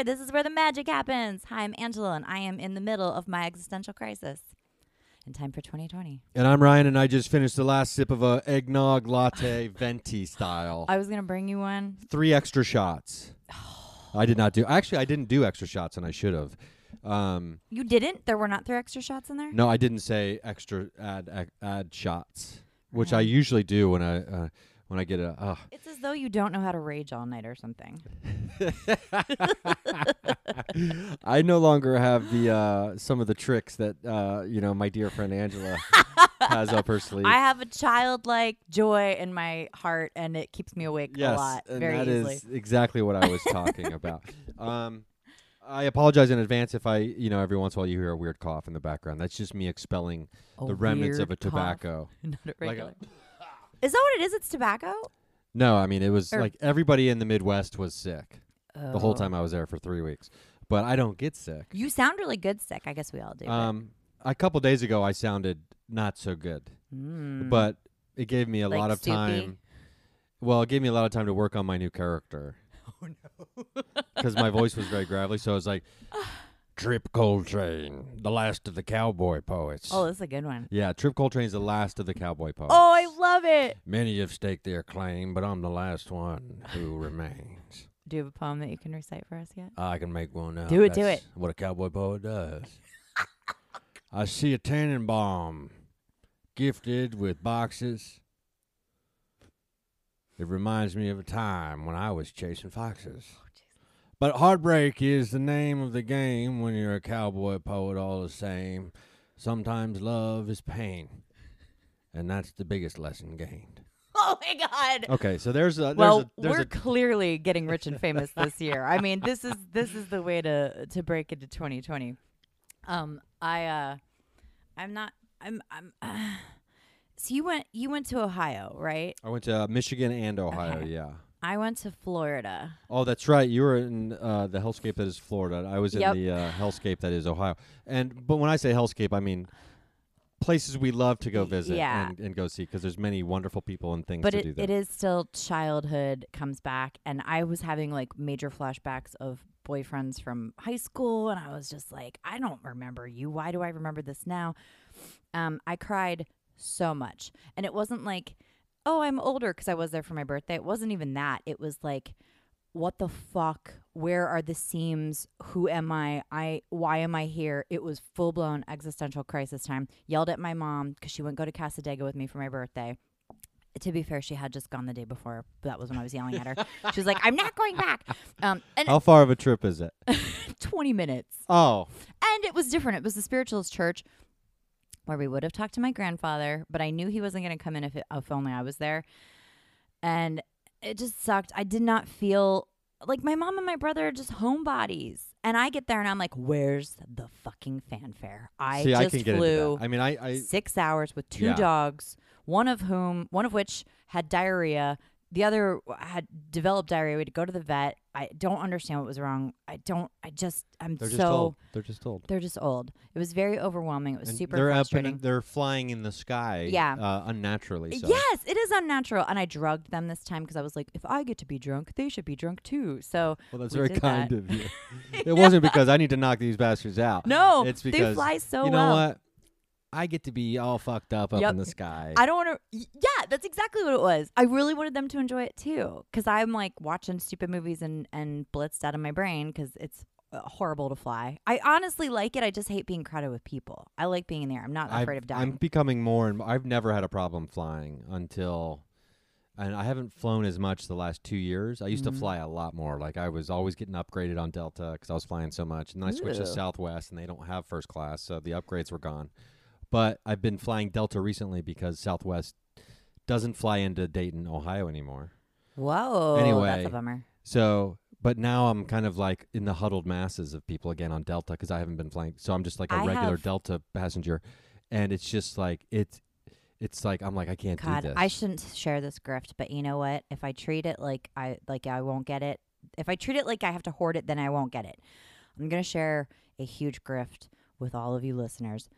Year. This is where the magic happens. Hi, I'm Angela, and I am in the middle of my existential crisis. In time for 2020. And I'm Ryan, and I just finished the last sip of a eggnog latte venti style. I was going to bring you one. Three extra shots. I did not do. Actually, I didn't do extra shots, and I should have. Um, You didn't? There were not three extra shots in there? no, I didn't say extra add add, add shots, which I usually do when I uh, when I get a. Uh, It's as though you don't know how to rage all night or something. I no longer have the uh, some of the tricks that uh, you know my dear friend Angela has up her sleeve. I have a childlike joy in my heart, and it keeps me awake yes, a lot and very that easily. is exactly what I was talking about. Um, I apologize in advance if I, you know, every once in a while you hear a weird cough in the background. That's just me expelling the remnants of a weird cough. tobacco. Not a Like a- regular. Is that what it is? It's tobacco? No, I mean it was Or- like everybody in the Midwest was sick the whole Oh. time I was there for three weeks. But I don't get sick. You sound really good sick. I guess we all do. but- Um, a couple days ago I sounded not so good, Mm. but it gave me a Like lot of soupy? time. Well, it gave me a lot of time to work on my new character. Oh no! Because my voice was very gravelly, so I was like, "Trip Coltrane, the last of the cowboy poets." oh, that's a good one. yeah, Trip Coltrane's the last of the cowboy poets. Oh, I love it. Many have staked their claim, but I'm the last one who remains. Do you have a poem that you can recite for us yet? I can make one up. Do it, do That's it. What a cowboy poet does. I see a Tannenbaum gifted with boxes. It reminds me of a time when I was chasing foxes. But heartbreak is the name of the game when you're a cowboy poet all the same. Sometimes love is pain. And that's the biggest lesson gained. Oh my God. Okay, so there's a there's well, a there's we're a clearly getting rich and famous this year. I mean, this is this is the way to to break into 2020. Um, I uh, I'm not. I'm I'm. so you went you went to Ohio, right? I went to Michigan and Ohio, Okay. yeah. I went to Florida. Oh, that's right. You were in uh, the hellscape that is Florida. I was in the uh, hellscape that is Ohio. And but when I say hellscape, I mean places we love to go visit yeah. and, and go see because there's many wonderful people and things but to do it, there. it is still childhood comes back and i was having like major flashbacks of boyfriends from high school and i was just like i don't remember you why do i remember this now um, i cried so much and it wasn't like oh i'm older because i was there for my birthday. It wasn't even that. It was like what the fuck? Where are the seams? Who am i? I why am i here? It was full-blown existential crisis time. Yelled at my mom because she wouldn't go to Cassadaga with me for my birthday. To be fair, she had just gone the day before. That was when I was yelling at her. She was like, "I'm not going back." Um, and How far of a trip is it? 20 minutes, Oh, and it was different. It was the spiritualist church where we would have talked to my grandfather, but I knew he wasn't going to come in if, it, if only I was there. And it just sucked. I did not feel like my mom and my brother are just homebodies. And I get there and I'm like, "Where's the fucking fanfare?" I see, just I flew. I mean, I, I six hours with two Yeah. dogs, one of whom, one of which had diarrhea. The other had developed diarrhea. We had to go to the vet. I don't understand what was wrong. I don't. I just. I'm they're so. just old. They're just old. They're just old. It was very overwhelming. It was And super they're frustrating. up and they're flying in the sky. Yeah. uh, unnaturally. So. Yes, it is unnatural. And I drugged them this time because I was like, if I get to be drunk, they should be drunk too. So Well, that's We very kind that. of you. it wasn't because I need to knock these bastards out. no, it's because they fly so well. you know well. what? I get to be all fucked up up Yep. in the sky. I don't want to. Yeah, that's exactly what it was. I really wanted them to enjoy it too, because I'm like watching stupid movies and and blitzed out of my brain because it's uh, horrible to fly. I honestly like it. I just hate being crowded with people. I like being in there. I'm not I've- afraid of dying. I'm becoming more and I've never had a problem flying until, and I haven't flown as much the last two years. I used Mhm. to fly a lot more. Like I was always getting upgraded on Delta because I was flying so much, and then I switched to Southwest, and they don't have first class, so the upgrades were gone. But I've been flying Delta recently because Southwest doesn't fly into Dayton, Ohio anymore. Whoa, Anyway, that's a bummer. So, but now I'm kind of like in the huddled masses of people again on Delta because I haven't been flying. So I'm just like a I regular have- Delta passenger, and it's just like it's, it's like I'm like I can't God, do this. I shouldn't share this grift, but you know what? If I treat it like I like I won't get it. If I treat it like I have to hoard it, then I won't get it. I'm gonna share a huge grift with all of you listeners.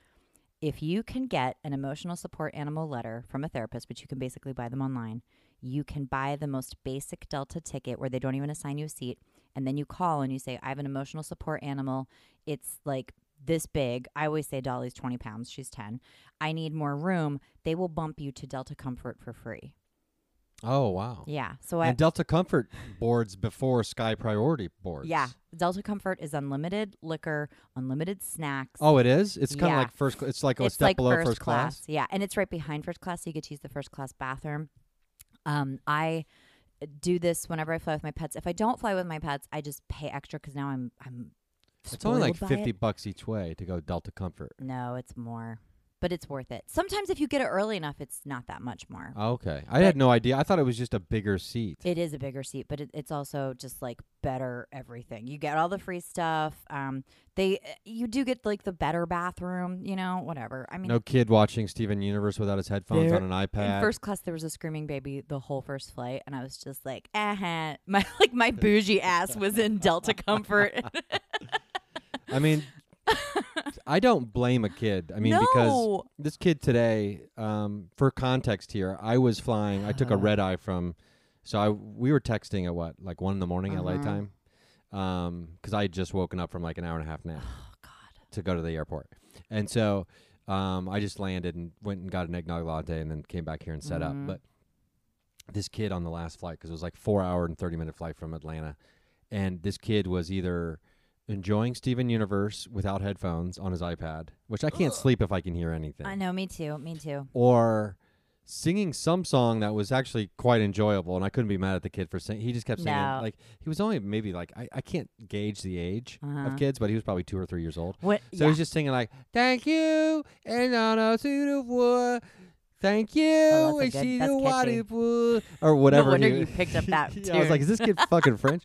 If you can get an emotional support animal letter from a therapist, which you can basically buy them online, you can buy the most basic Delta ticket where they don't even assign you a seat. and then you call and you say, I have an emotional support animal. It's like this big. I always say Dolly's 20 pounds. She's 10. I need more room. They will bump you to Delta Comfort for free. Oh wow. Yeah. So I, And Delta Comfort boards before Sky Priority boards. yeah, Delta Comfort is unlimited liquor, unlimited snacks. Oh, it is. It's kind of Yeah. like first. It's like a it's step like below first, first class. Yeah, and it's right behind first class, so you get to use the first class bathroom. Um, I do this whenever I fly with my pets. If I don't fly with my pets, I just pay extra because now I'm I'm. It's only like fifty it. bucks each way to go Delta Comfort. No, it's more, but it's worth it. Sometimes if you get it early enough, it's not that much more. Okay, I had no idea. I thought it was just a bigger seat. It is a bigger seat, but it, it's also just like better everything. You get all the free stuff. Um, they you do get like the better bathroom. You know, whatever. I mean, no kid watching Steven Universe without his headphones There- on an iPad. In first class, there was a screaming baby the whole first flight, and I was just like, uh My like my bougie ass was in Delta Comfort. I mean, I don't blame a kid. I mean, because this kid today, um, for context here, I was flying. I took a red eye from, so I we were texting at what like one in the morning LA Uh-huh. time, um, because I had just woken up from like an hour and a half nap oh God. to go to the airport, and so um, I just landed and went and got an eggnog latte and then came back here and set Mhm. up. But this kid on the last flight, because it was like four hour and thirty minute flight from Atlanta, and this kid was either enjoying Steven Universe without headphones on his iPad, which I can't sleep if I can hear anything, I know. Me too. Me too. or singing some song that was actually quite enjoyable, and I couldn't be mad at the kid for singing. He just kept singing No. like he was only maybe like I, I can't gauge the age Uh-huh. of kids, but he was probably two or three years old. What? So yeah. he's just singing like "Thank you and on a suit of wood." Thank you, Oh, that's a and good- she that's knew catchy. was," or whatever. wonder he- you picked up that yeah, I was like, "Is this kid fucking French?"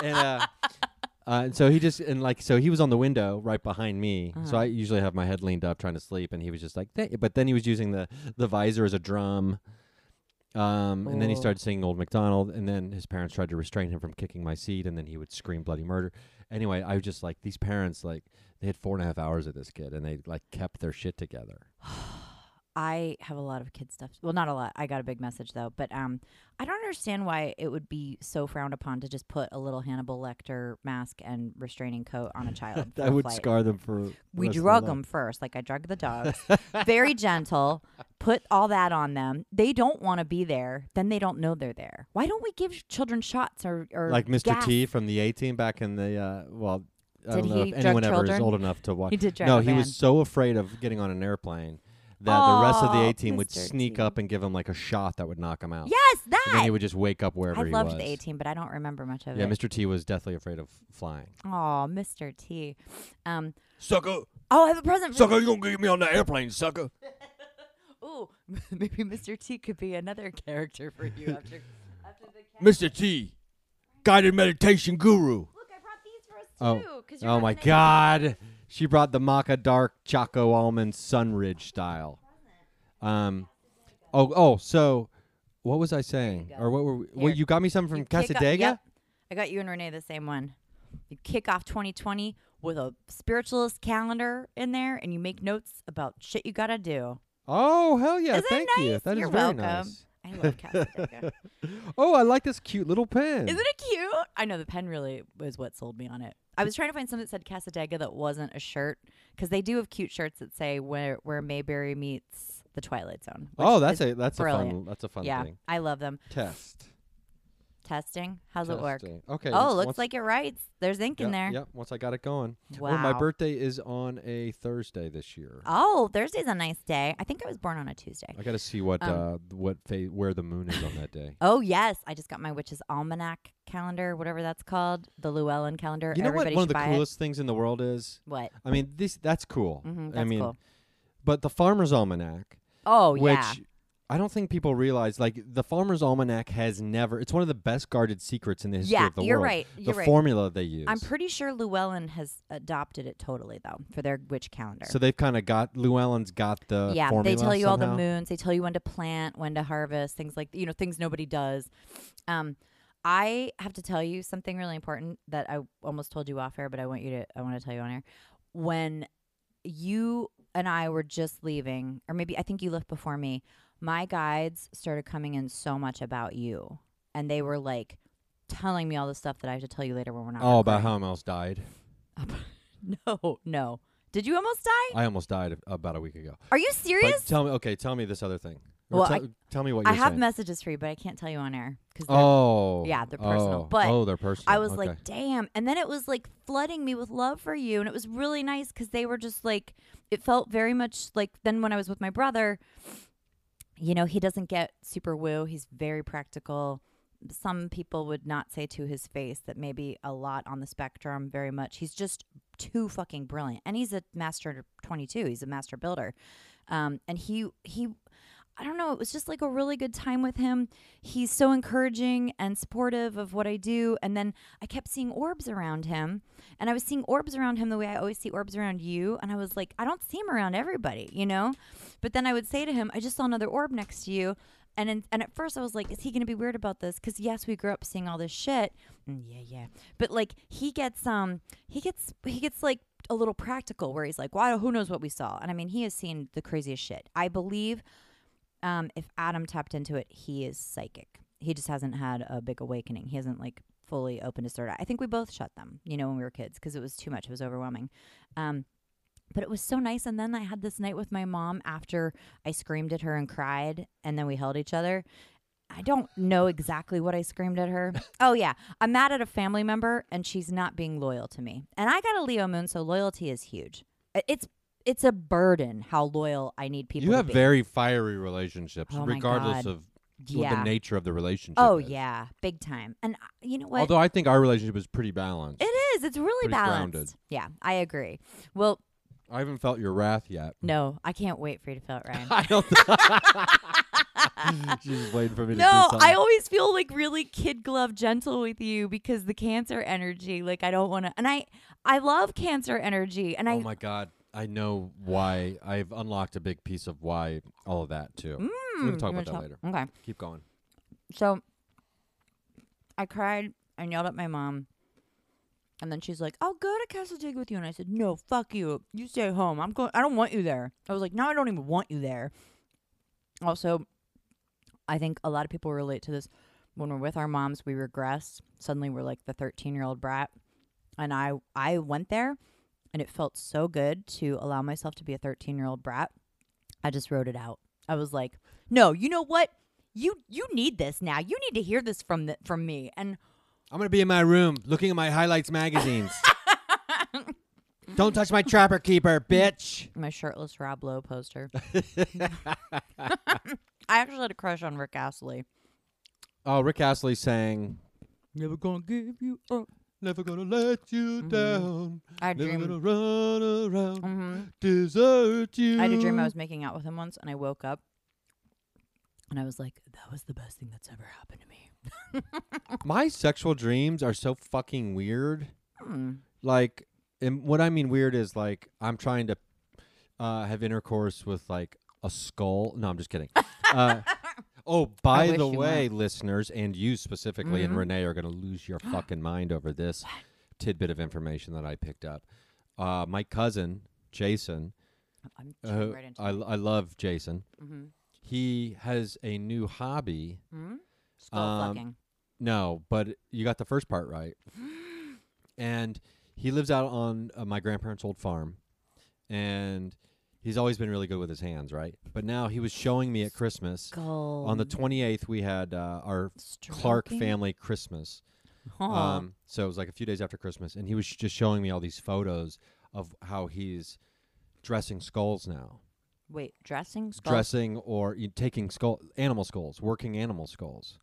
and uh, uh, and so he just and like so he was on the window right behind me. So Uh-huh. I usually have my head leaned up trying to sleep, and he was just like, "Thank-" but then he was using the the visor as a drum. Um, and then he started singing Old MacDonald, and then his parents tried to restrain him from kicking my seat, and then he would scream bloody murder. Anyway, I was just like, these parents, like, they had four and a half hours of this kid, and they like kept their shit together. I have a lot of kid stuff. Well, not a lot. I got a big message though, but um, I don't understand why it would be so frowned upon to just put a little Hannibal Lecter mask and restraining coat on a child. that would flight. scar them for. We rest of their drug them first, like I drug the dogs. Very gentle. Put all that on them. They don't want to be there. Then they don't know they're there. Why don't we give children shots or or like Mr. gas? T from the A Team back in the uh, well. I Did don't know he if drug anyone ever is children? old enough to watch. He did No, he was so afraid of getting on an airplane that the rest of the A Team would Mr. sneak T. up and give him like a shot that would knock him out. Yes, that! And then he would just wake up wherever I he loved was. the A team, but I don't remember much of it. Yeah, it. Mr. T was deathly afraid of flying. Oh, Mr. T. Um. Sucker, Oh, I have a present. For sucker, you gonna get me on the airplane, sucker? Ooh, maybe Mr. T could be another character for you after after the. cat- Mr. T, guided meditation guru. Look, I brought these for us Oh. too. 'cause you're Oh my having a- God! She brought the Maca Dark Choco Almond Sunridge style. Um, oh oh. So, what was I saying? Or what were? We, Here. well, you got me something from You kick off- Cassadaga. yep. I got you and Renee the same one. You kick off 2020 with a spiritualist calendar in there, and you make notes about shit you gotta do. Oh hell yeah! Isn't it Thank you. nice? That is You're very welcome. nice. I love Cassadaga. Oh, I like this cute little pen. Isn't it cute? I know the pen really is what sold me on it. I was trying to find something that said Cassadaga that wasn't a shirt because they do have cute shirts that say where where Mayberry meets the Twilight Zone. oh, that's a that's a fun that's a fun yeah, thing. I love them. Test. Testing, how's it work? Testing. Okay. Oh, looks once- like it writes. There's ink in there. Yep. Once I got it going. Wow. Oh, my birthday is on a Thursday this year. Oh, Thursday's a nice day. I think I was born on a Tuesday. I got to see what Um, uh what fa- where the moon is on that day. Oh yes, I just got my witch's almanac calendar, whatever that's called, the Llewellyn calendar. You know what? One of the coolest things in the world is. What? I mean, this that's cool. hmm I mean, cool. but the Farmer's Almanac, Oh which yeah. I don't think people realize, like the Farmer's Almanac has never. It's one of the best guarded secrets in the history Yeah, of the you're world. right. You're the right. formula they use. I'm pretty sure Llewellyn has adopted it totally though for their witch calendar. So they've kind of got Llewellyn's got the yeah, they tell you all the moons. They tell you when to plant, when to harvest, things like you know things nobody does. Um, I have to tell you something really important that I almost told you off air, but I want you to I want to tell you on air. When you and I were just leaving, or maybe I think you left before me. My guides started coming in so much about you, and they were like telling me all the stuff that I have to tell you later when we're not. Oh, about how I almost died. No, no. Did you almost die? I almost died a- about a week ago. Are you serious? But tell me, okay, tell me this other thing. Or Well, tell, I- tell me what I you're have saying. messages for you, but I can't tell you on air because oh, Yeah, they're personal. Oh, But oh, they're personal. I was okay. like, damn. And then it was like flooding me with love for you. And it was really nice because they were just like, it felt very much like then when I was with my brother, you know, he doesn't get super woo. He's very practical. Some people would not say to his face that maybe a lot on the spectrum, very much. He's just too fucking brilliant. And he's a master 22, he's a master builder. Um, and he, he, I don't know. It was just like a really good time with him. He's so encouraging and supportive of what I do. And then I kept seeing orbs around him. And I was seeing orbs around him the way I always see orbs around you. And I was like, I don't see him around everybody, you know? But then I would say to him, I just saw another orb next to you. And in, and at first I was like, is he going to be weird about this? Because yes, we grew up seeing all this shit. Mm, yeah, yeah. But like he gets um he gets he gets like a little practical where he's like, why who knows what we saw? And I mean, he has seen the craziest shit. I believe um, if Adam tapped into it, he is psychic. He just hasn't had a big awakening. He hasn't like fully opened his third eye. I think we both shut them, you know, when we were kids because it was too much. It was overwhelming. Um, but it was so nice. And then I had this night with my mom after I screamed at her and cried, and then we held each other. I don't know exactly what I screamed at her. oh yeah, I'm mad at a family member, and she's not being loyal to me. And I got a Leo moon, so loyalty is huge. It's it's a burden how loyal I need people. To be. You have very fiery relationships, Oh regardless of what yeah. the nature of the relationship. Oh is. yeah, big time. And uh, you know what? Although I think our relationship is pretty balanced. it is. It's really pretty balanced. grounded. Yeah, I agree. Well, I haven't felt your wrath yet. no, I can't wait for you to feel it, Ryan. I don't. She's just waiting for me to no. I always feel like really kid glove gentle with you because the cancer energy. Like I don't want to, and I I love cancer energy, and I oh my god, I know why. I've unlocked a big piece of why all of that too. Mm, we can talk about that talk- later. Okay. Keep going. So I cried and yelled at my mom. And then she's like, "I'll go to Castle Dig with you." And I said, "No, fuck you. You stay home. I'm going. I don't want you there." I was like, "No, I don't even want you there." Also, I think a lot of people relate to this. When we're with our moms, we regress. Suddenly, we're like the 13 year old brat. And I, I went there, and it felt so good to allow myself to be a 13 year old brat. I just wrote it out. I was like, "No, you know what? You you need this now. You need to hear this from the from me." And I'm gonna be in my room looking at my highlights magazines. Don't touch my trapper keeper, bitch. my shirtless Rob Lowe poster. I actually had a crush on Rick Astley. Oh, Rick Astley sang Never gonna give you up. Never gonna let you Mhm. down. I Never dream. gonna run around, hmm desert you. I had a dream I was making out with him once, and I woke up, and I was like, "That was the best thing that's ever happened to me." My sexual dreams are so fucking weird. Hmm. Like, and what I mean weird is like I'm trying to uh, have intercourse with like a skull. No, I'm just kidding. uh, oh, by the way, listeners, and you specifically, and Mhm. Renee are gonna lose your fucking mind over this tidbit of information that I picked up. Uh, my cousin Jason, I'm uh, right into I. I love Jason. Mm-hmm. He has a new hobby. hmm Skull Um, fucking. No, but you got the first part right. and he lives out on uh, my grandparents' old farm, and he's always been really good with his hands, right? But now he was showing me at Christmas Skull. on the twenty eighth. We had uh, our Clark Stroking? family Christmas. Aw. Um, so it was like a few days after Christmas, and he was just showing me all these photos of how he's dressing skulls now, Wait, dressing skull. dressing or you taking skull animal skulls, working animal skulls.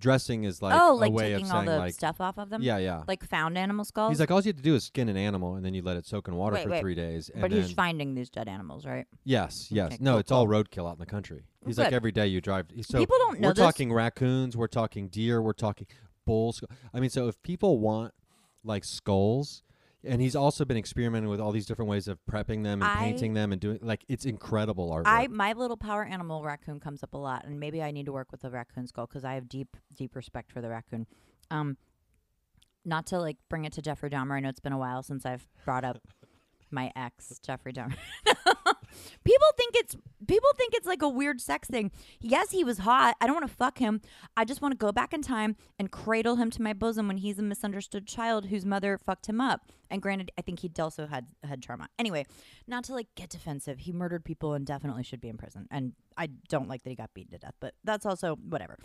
Dressing is like oh, a like way of taking all saying the like stuff off of them. yeah, yeah. Like found animal skulls. He's like, all you have to do is skin an animal, and then you let it soak in water Wait, for wait. three days. And but then, he's finding these dead animals, right? yes, yes. Okay, no, cool, it's all roadkill out in the country. He's Good. like every day you drive. So People don't know we're this. talking raccoons, we're talking deer, we're talking bulls. I mean, so if people want like skulls, and he's also been experimenting with all these different ways of prepping them and I- painting them and doing like it's incredible artwork. I my little power animal raccoon comes up a lot, and maybe I need to work with the raccoon skull because I have deep deep respect for the raccoon. Um, not to like bring it to Jeffrey Dahmer. I know it's been a while since I've brought up my ex Jeffrey Dahmer. People think it's people think it's like a weird sex thing. Yes, he was hot. I don't want to fuck him. I just want to go back in time and cradle him to my bosom when he's a misunderstood child whose mother fucked him up. And granted, I think he also had had trauma. Anyway, not to like get defensive. He murdered people and definitely should be in prison. And I don't like that he got beaten to death, but that's also whatever.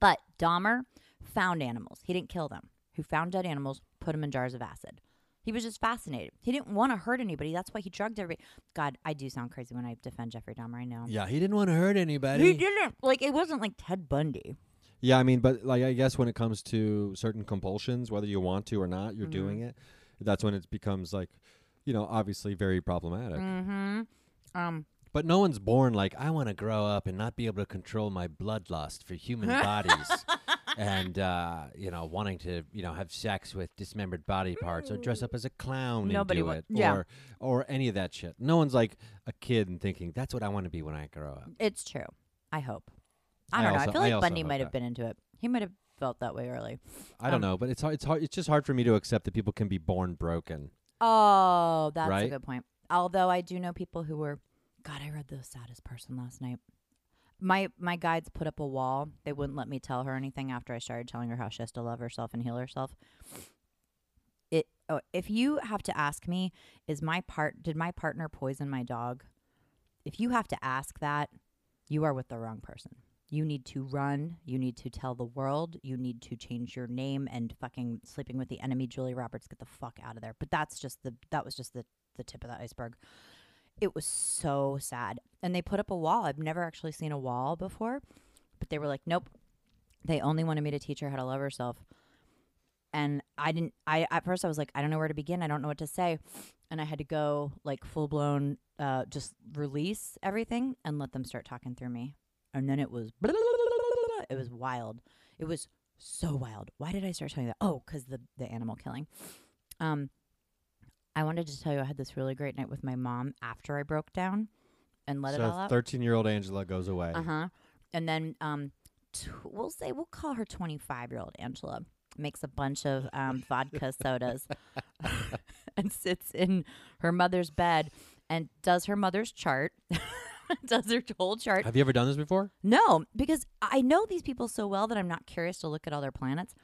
But Dahmer found animals. He didn't kill them. Who found dead animals, put them in jars of acid. He was just fascinated. He didn't want to hurt anybody. That's why he drugged everybody. God, I do sound crazy when I defend Jeffrey Dahmer. I know. Yeah, he didn't want to hurt anybody. He didn't. Like, it wasn't like Ted Bundy. Yeah, I mean, but like I guess when it comes to certain compulsions, whether you want to or not, you're Mhm. doing it. That's when it becomes like, you know, obviously very problematic. Mm-hmm. Um, But no one's born like I want to grow up and not be able to control my bloodlust for human bodies, and uh, you know, wanting to you know have sex with dismembered body parts or dress up as a clown Nobody and do wa- it, yeah. or or any of that shit. No one's like a kid and thinking that's what I want to be when I grow up. it's true. I hope. I I don't know. also- I feel I like also Bundy hope might have that. been into it. He might have felt that way early. I don't Um, know, but it's hard. It's hard. It's just hard for me to accept that people can be born broken. Oh, that's a Right? good point. Although I do know people who were God, I read the saddest person last night. My my guides put up a wall. They wouldn't let me tell her anything after I started telling her how she has to love herself and heal herself. It oh, if you have to ask me, is my part did my partner poison my dog? If you have to ask that, you are with the wrong person. You need to run. You need to tell the world. You need to change your name and fucking sleeping with the enemy, Julie Roberts. Get the fuck out of there. But that's just the that was just the the tip of the iceberg. It was so sad, and they put up a wall. I've never actually seen a wall before, but they were like, nope. They only wanted me to teach her how to love herself, and I didn't. I at first I was like, I don't know where to begin. I don't know what to say, and I had to go like full blown, uh, just release everything and let them start talking through me and then it was it was wild. It was so wild. Why did I start telling that? Oh, because the the animal killing. Um, I wanted to tell you I had this really great night with my mom after I broke down and let it all so out. thirteen-year-old Angela goes away. Uh huh. And then um, t- we'll say we'll call her twenty five year old Angela makes a bunch of um, vodka sodas and sits in her mother's bed and does her mother's chart. does her whole chart Have you ever done this before? no, because I know these people so well that I'm not curious to look at all their planets.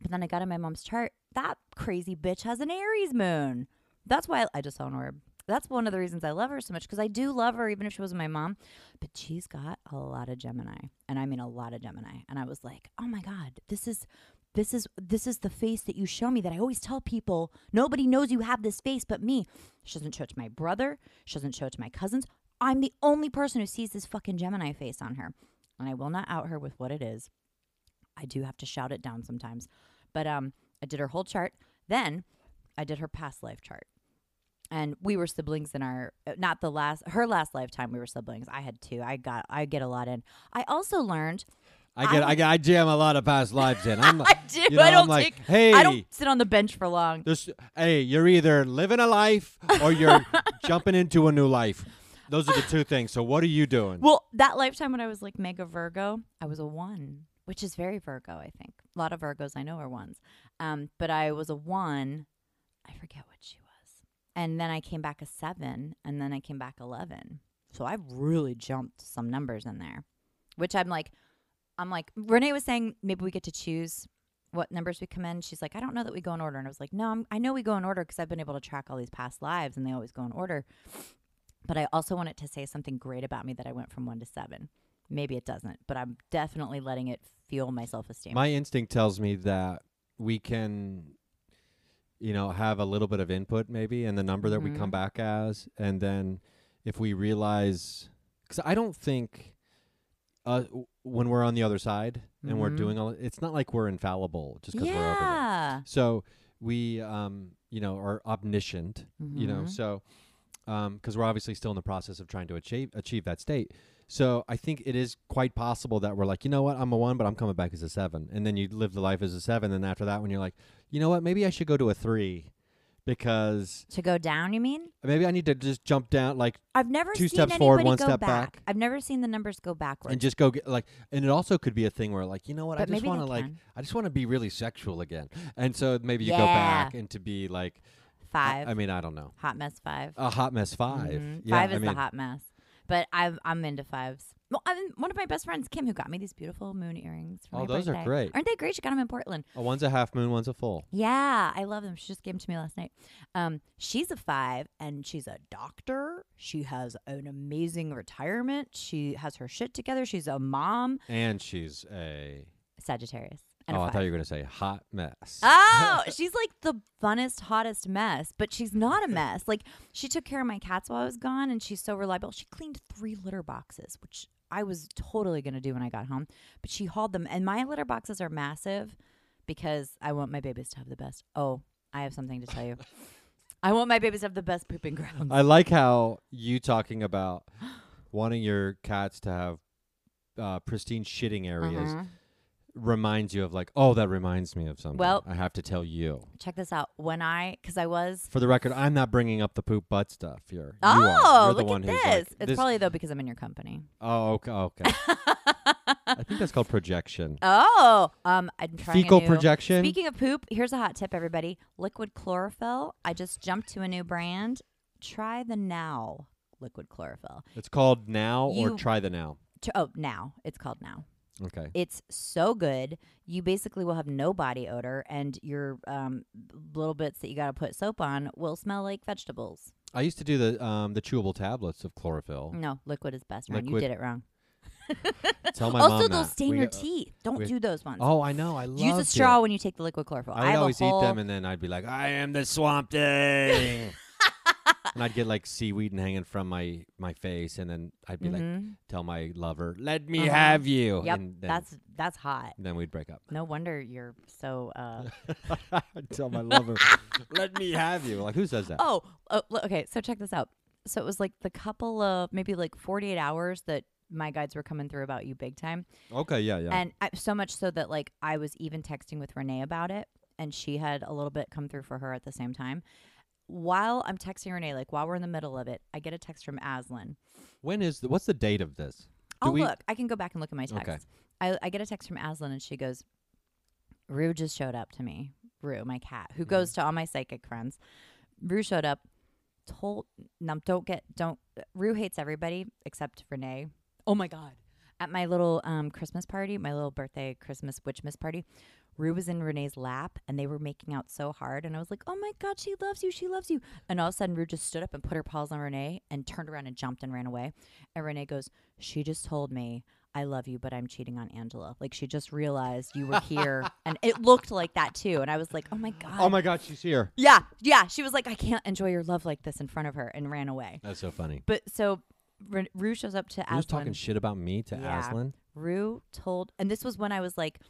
But then I got in my mom's chart. That crazy bitch has an Aries moon. That's why I, I just saw an orb. That's one of the reasons I love her so much because I do love her, even if she wasn't my mom. But she's got a lot of Gemini, and I mean a lot of Gemini. And I was like, oh my god, this is. This is this is the face that you show me that I always tell people nobody knows you have this face but me. She doesn't show it to my brother. She doesn't show it to my cousins. I'm the only person who sees this fucking Gemini face on her. And I will not out her with what it is. I do have to shout it down sometimes. But um I did her whole chart. Then I did her past life chart. And we were siblings in our not the last her last lifetime we were siblings. I had two. I got I get a lot in. I also learned I get, I, I- get, I jam a lot of past lives in. I'm, I do. you know, I don't I'm like, take hey, I don't sit on the bench for long. This, hey, you're either living a life or you're jumping into a new life. Those are the two things. So what are you doing? Well, that lifetime when I was like mega Virgo, I was a one, which is very Virgo, I think. A lot of Virgos I know are ones. Um, but I was a one. I forget what she was. And then I came back a seven, and then I came back 11. So I've really jumped some numbers in there, which I'm like, I'm like, Renee was saying maybe we get to choose what numbers we come in. She's like, I don't know that we go in order. And I was like, no, I'm, I know we go in order because I've been able to track all these past lives and they always go in order. But I also wanted to say something great about me that I went from one to seven. Maybe it doesn't, but I'm definitely letting it fuel my self esteem. My instinct tells me that we can, you know, have a little bit of input maybe in the number that we come Mhm. back as, and then if we realize, because I don't think, uh, w- when we're on the other side and we're Mhm. doing all, it's not like we're infallible just because we're over there. So we, um, you know, are omniscient. You know, Mhm. so because we're obviously still in the process of trying to achieve achieve that state. So I think it is quite possible that we're like, you know what, I'm a one, but I'm coming back as a seven, and then you live the life as a seven, and after that, when you're like, you know what, maybe I should go to a three, because To go down, you mean? maybe I need to just jump down, like, I've never Two seen steps anybody forward, one go step back. back. I've never seen the numbers go backwards. and just go get like, and it also could be a thing where like, you know what, I just maybe want they to like, can. I just want to be really sexual again, and so maybe you go Yeah. back and to be like. Five. I, mean, I don't know. hot mess five. A hot mess 5 Mhm. Yeah, five I is mean, the hot mess. But I'm I'm into fives. Well, I mean, one of my best friends, Kim, who got me these beautiful moon earrings. For Oh, my those are great. Aren't they great? She got them in Portland. A one's a half moon, one's a full. Yeah, I love them. She just gave them to me last night. Um, she's a five, and she's a doctor. She has an amazing retirement. She has her shit together. She's a mom. And she's a. Sagittarius. And oh, I thought you were going to say hot mess. Oh, she's like the funnest, hottest mess, but she's not a mess. Like she took care of my cats while I was gone, and she's so reliable. She cleaned three litter boxes, which I was totally gonna do when I got home, but she hauled them. And my litter boxes are massive because I want my babies to have the best. Oh, I have something to tell you. I want my babies to have the best pooping grounds. I like how you talking about wanting your cats to have uh, pristine shitting areas Uh-huh. Reminds you of like, oh, that reminds me of something. Well- I have to tell you. Check this out. When I, because I was. For the record, I'm not bringing up the poop butt stuff. You're. you Oh, are. You're the look one at who's this! like, it's this- probably though because I'm in your company. Oh, okay. okay. I think that's called projection. Oh, um, I'm trying a Fecal new- projection. Speaking of poop, here's a hot tip, everybody. Liquid chlorophyll. I just jumped to a new brand. Try the Now liquid chlorophyll. It's called now or You- try the now. Oh, Now. It's called Now. Okay. It's so good. You basically will have no body odor, and your um, little bits that you got to put soap on will smell like vegetables. I used to do the um the chewable tablets of chlorophyll. No, liquid is best. Ryan. You did it wrong. Tell my also, mom they'll that. stain We your teeth. Don't we- do those ones. Oh, I know. I love Use a straw when you take the liquid chlorophyll. I would have a always whole- eat them, and then I'd be like, "I am the swamp thing," and I'd get like seaweed and hanging from my my face, and then I'd be like, Mhm. tell my lover, "Let me Uh-huh. have you." Yep, and then, that's that's hot. then we'd break up. No wonder you're so. Uh, I'd tell my lover, "Let me have you." Like, who says that? oh, uh, l- okay. So check this out. So it was like the couple of maybe like 48 hours that my guides were coming through about you big time, Okay, yeah, yeah. and I, so much so that like I was even texting with Renee about it, and she had a little bit come through for her at the same time. While I'm texting Renee, like while we're in the middle of it, I get a text from Aslan. when is the, what's the date of this? Do Oh, we- look, I can go back and look at my text. Okay. I, I get a text from Aslan, and she goes, Rue just showed up to me. Rue, my cat, Mm-hmm. who goes to all my psychic friends. Rue showed up, told, now don't get, don't, Rue hates everybody except Renee. Oh my God. At my little um, Christmas party, my little birthday Christmas witchmas party, Rue was in Renee's lap and they were making out so hard. And I was like, oh my God, she loves you. She loves you. And all of a sudden, Rue just stood up and put her paws on Renee and turned around and jumped and ran away. And Renee goes, she just told me I love you, but I'm cheating on Angela. Like she just realized you were here, and it looked like that too. And I was like, oh my god. Oh my God, she's here. yeah, yeah. She was like, I can't enjoy your love like this in front of her, and ran away. That's so funny. But so Ru Rue shows up to Who's Aslan. talking shit about me to Yeah. Aslan? Rue told, and this was when I was like,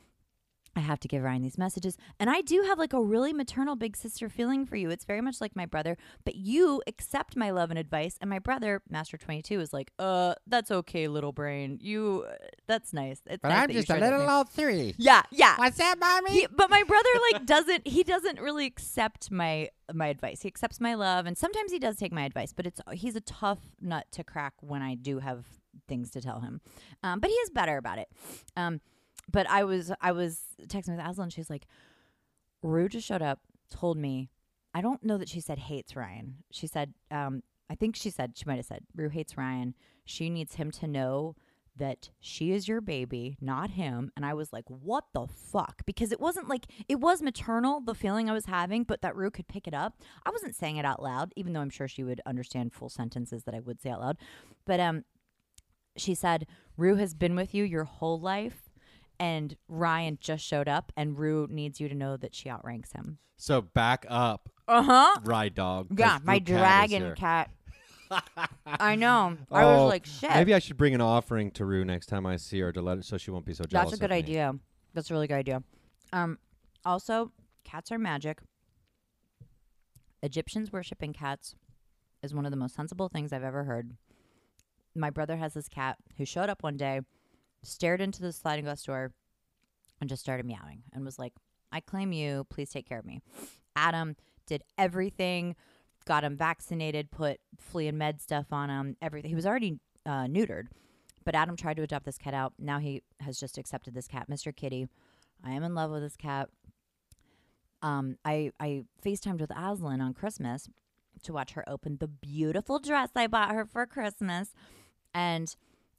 I have to give Ryan these messages. And I do have like a really maternal big sister feeling for you. It's very much like my brother, but you accept my love and advice. And my brother, Master 22, is like, uh, that's okay, little brain. You, uh, that's nice. It's nice that you shared that with me." old three. Yeah, yeah. What's that, mommy? He, but my brother like doesn't he doesn't really accept my my advice. He accepts my love and sometimes he does take my advice, but it's he's a tough nut to crack when I do have things to tell him. Um, but he is better about it. Um, but I was I was texting with Aslan. She's like, Rue just showed up, told me. I don't know that she said hates Ryan. She said, um, I think she said she might have said Rue hates Ryan. She needs him to know that she is your baby, not him. And I was like, what the fuck? Because it wasn't like it was maternal, the feeling I was having, but that Rue could pick it up. I wasn't saying it out loud, even though I'm sure she would understand full sentences that I would say out loud. But um she said, Rue has been with you your whole life, and Ryan just showed up, and Rue needs you to know that she outranks him. So back up, Uh huh. ride dog. Yeah, my dragon cat. I know. I was Oh, like, shit. Maybe I should bring an offering to Rue next time I see her to let her, so she won't be so jealous. That's a good of me. idea. That's a really good idea. Um, also, cats are magic. Egyptians worshiping cats is one of the most sensible things I've ever heard. My brother has this cat who showed up one day, stared into the sliding glass door, and just started meowing and was like, I claim you. Please take care of me. Adam did everything, got him vaccinated, put flea and med stuff on him, everything. He was already uh, neutered, but Adam tried to adopt this cat out. Now he has just accepted this cat, Mr. Kitty. I am in love with this cat. um, I I FaceTimed with Aslan on Christmas to watch her open the beautiful dress I bought her for Christmas, and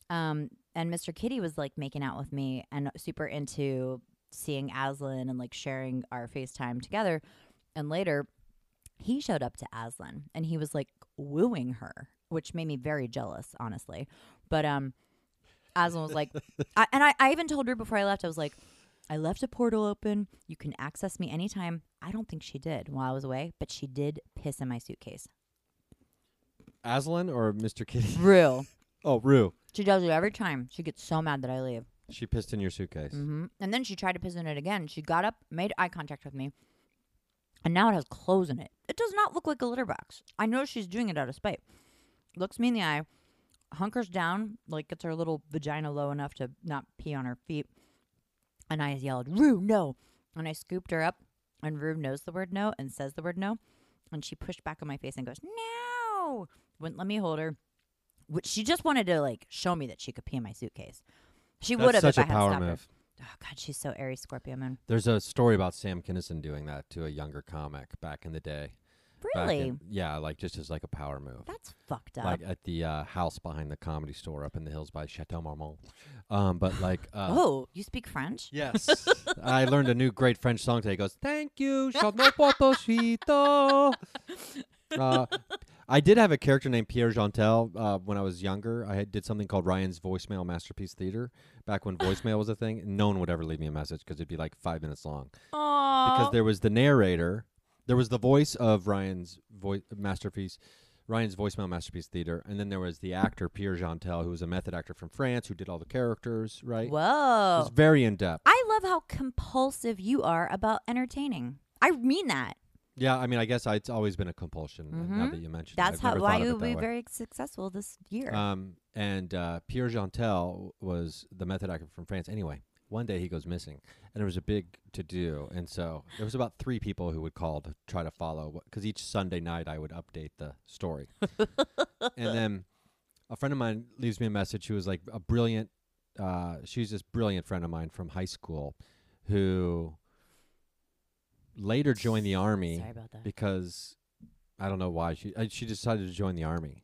um and Mr. Kitty was like making out with me and super into seeing Aslan and like sharing our FaceTime together, and later he showed up to Aslan and he was like wooing her, which made me very jealous, honestly. But um, Aslan was like, I, and I, I even told her before I left, I was like, I left a portal open. You can access me anytime. I don't think she did while I was away, but she did piss in my suitcase. Aslan or Mr. Kitty? Real. Oh, Rue. She does it every time. She gets so mad that I leave. She pissed in your suitcase. hmm And then she tried to piss in it again. She got up, made eye contact with me, and now it has clothes in it. It does not look like a litter box. I know she's doing it out of spite. Looks me in the eye, hunkers down, like gets her little vagina low enough to not pee on her feet. And I yelled, Rue, no. And I scooped her up, and Rue knows the word no and says the word no. And she pushed back on my face and goes, No. Wouldn't let me hold her. Which she just wanted to like show me that she could pee in my suitcase. She would have if I had stopped her. Oh God, she's so airy, Scorpio moon. There's a story about Sam Kinison doing that to a younger comic back in the day. Back Really? in- yeah, like just as like a power move. That's fucked up. Like at the uh, house behind the comedy store up in the hills by Chateau Marmont. Um, but like, uh, oh, you speak French? yes, I learned a new great French song today. It goes, "Thank you, Chateau Potosito." Uh, I did have a character named Pierre Jantel uh, when I was younger. I had, did something called Ryan's Voicemail Masterpiece Theater back when voicemail was a thing. No one would ever leave me a message because it'd be like five minutes long. Oh, Because there was the narrator, there was the voice of Ryan's voice masterpiece, Ryan's Voicemail Masterpiece Theater, and then there was the actor Pierre Jantel, who was a method actor from France who did all the characters. Right? It Whoa. was very in depth. I love how compulsive you are about entertaining. I mean that. Yeah, I mean, I guess I, it's always been a compulsion. uh, Now that you mentioned. That's I've how why you will be way. very successful this year. Um, and uh, Pierre Jantel was the method actor from France. Anyway, one day he goes missing, and there was a big to do. And so there was about three people who would call to try to follow, because each Sunday night I would update the story. and then a friend of mine leaves me a message who was like a brilliant, uh, she's this brilliant friend of mine from high school who later joined the army Sorry about that. because I don't know why she uh, she decided to join the army.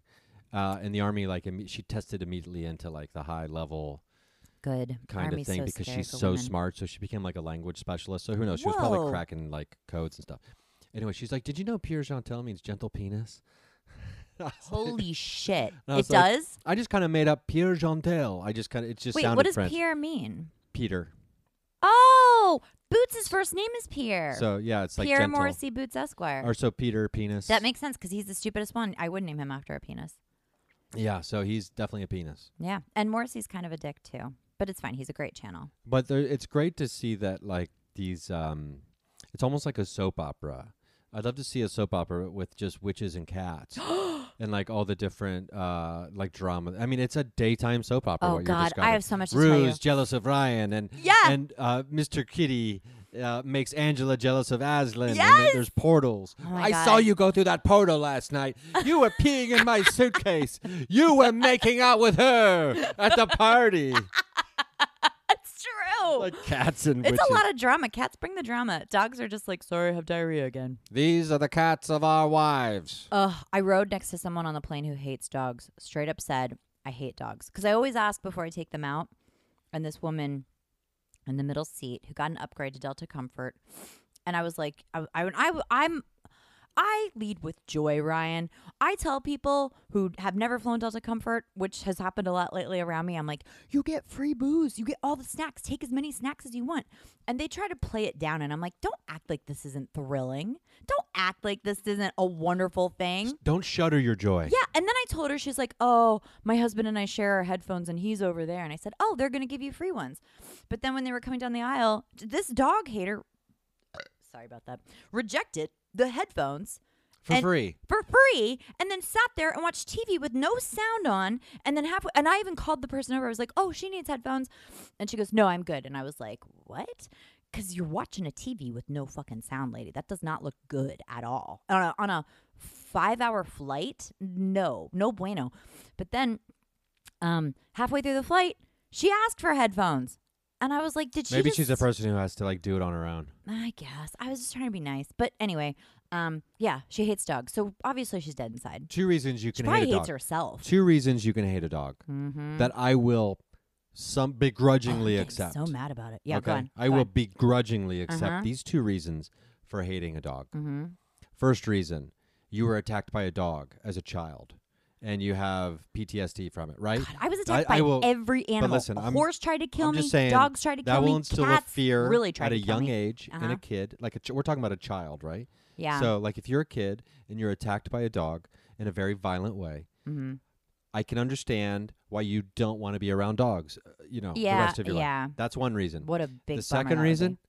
Uh, and the army, like, imme- she tested immediately into like the high level Good. kind Army's of thing so because scary she's for so women. smart. So she became like a language specialist. So who knows? She was probably cracking like codes and stuff. Anyway, she's like, "Did you know Pierre Jantel means gentle penis?" I was like- Holy shit! It like, does. I just kind of made up Pierre Jantel. I just kind of it just Wait, sounded what does French. Pierre mean? Peter. Oh, Boots' first name is Pierre. So yeah, it's like Pierre gentle. Morrissey Boots Esquire. Or so Peter penis. that makes sense because he's the stupidest one. I would name him after a penis. yeah, so he's definitely a penis. Yeah, and Morrissey's kind of a dick too, but it's fine. He's a great channel. But there, it's great to see that like these. um It's almost like a soap opera. I'd love to see a soap opera with just witches and cats, and like all the different uh like drama. I mean, it's a daytime soap opera. Oh what God, I have so much to tell you. Jealous of Ryan, and Yeah. and uh, Mr. Kitty uh, makes Angela jealous of Aslan. And Yes! there's portals. Oh I God. saw you go through that portal last night. You were peeing in my suitcase. You were making out with her at the party. Like cats and it's witches. a lot of drama. Cats bring the drama. Dogs are just like, sorry, I have diarrhea again. These are the cats of our wives. Ugh, I rode next to someone on the plane who hates dogs. Straight up said, I hate dogs. Because I always ask before I take them out. And this woman in the middle seat who got an upgrade to Delta Comfort. And I was like, I, I, I, I'm, I lead with joy, Ryan. I tell people who have never flown Delta Comfort, which has happened a lot lately around me, I'm like, you get free booze. You get all the snacks. Take as many snacks as you want. And they try to play it down. And I'm like, don't act like this isn't thrilling. Don't act like this isn't a wonderful thing. Don't shudder your joy. Yeah, and then I told her she's like, "Oh, my husband and I share our headphones, and he's over there." And I said, "Oh, they're gonna give you free ones." But then when they were coming down the aisle, this dog hater, sorry about that, rejected the headphones For free. for free, and then sat there and watched TV with no sound on. And then halfway, and I even called the person over. I was like, "Oh, she needs headphones," and she goes, "No, I'm good." And I was like, "What?" Because you're watching a TV with no fucking sound, lady. That does not look good at all on a on a five hour flight. No, no bueno. But then, um, halfway through the flight, she asked for headphones. And I was like, did she Maybe just, she's a person who has to like do it on her own. I guess. I was just trying to be nice. But anyway, um, yeah, she hates dogs. So obviously she's dead inside. Two reasons you She can probably hate a hates dog. herself. Two reasons you can hate a dog Mm-hmm. that I will some begrudgingly oh, accept. So mad about it. Yeah, okay? go on. I will begrudgingly accept Uh-huh. these two reasons for hating a dog. Mm-hmm. First reason, you were attacked by a dog as a child and you have PTSD from it, right? God, I was attacked I by will- every animal. But listen, a I'm- horse tried to kill I'm me. saying dogs tried to that kill will me. instill Cats a fear really tried at a young me. age in Uh-huh. a kid. Like a ch- we're talking about a child, right? Yeah. So, like, if you're a kid and you're attacked by a dog in a very violent way, mm-hmm. I can understand why you don't want to be around dogs. uh, You know, Yeah. the rest of your life. yeah. That's one reason. What a big. the second reason.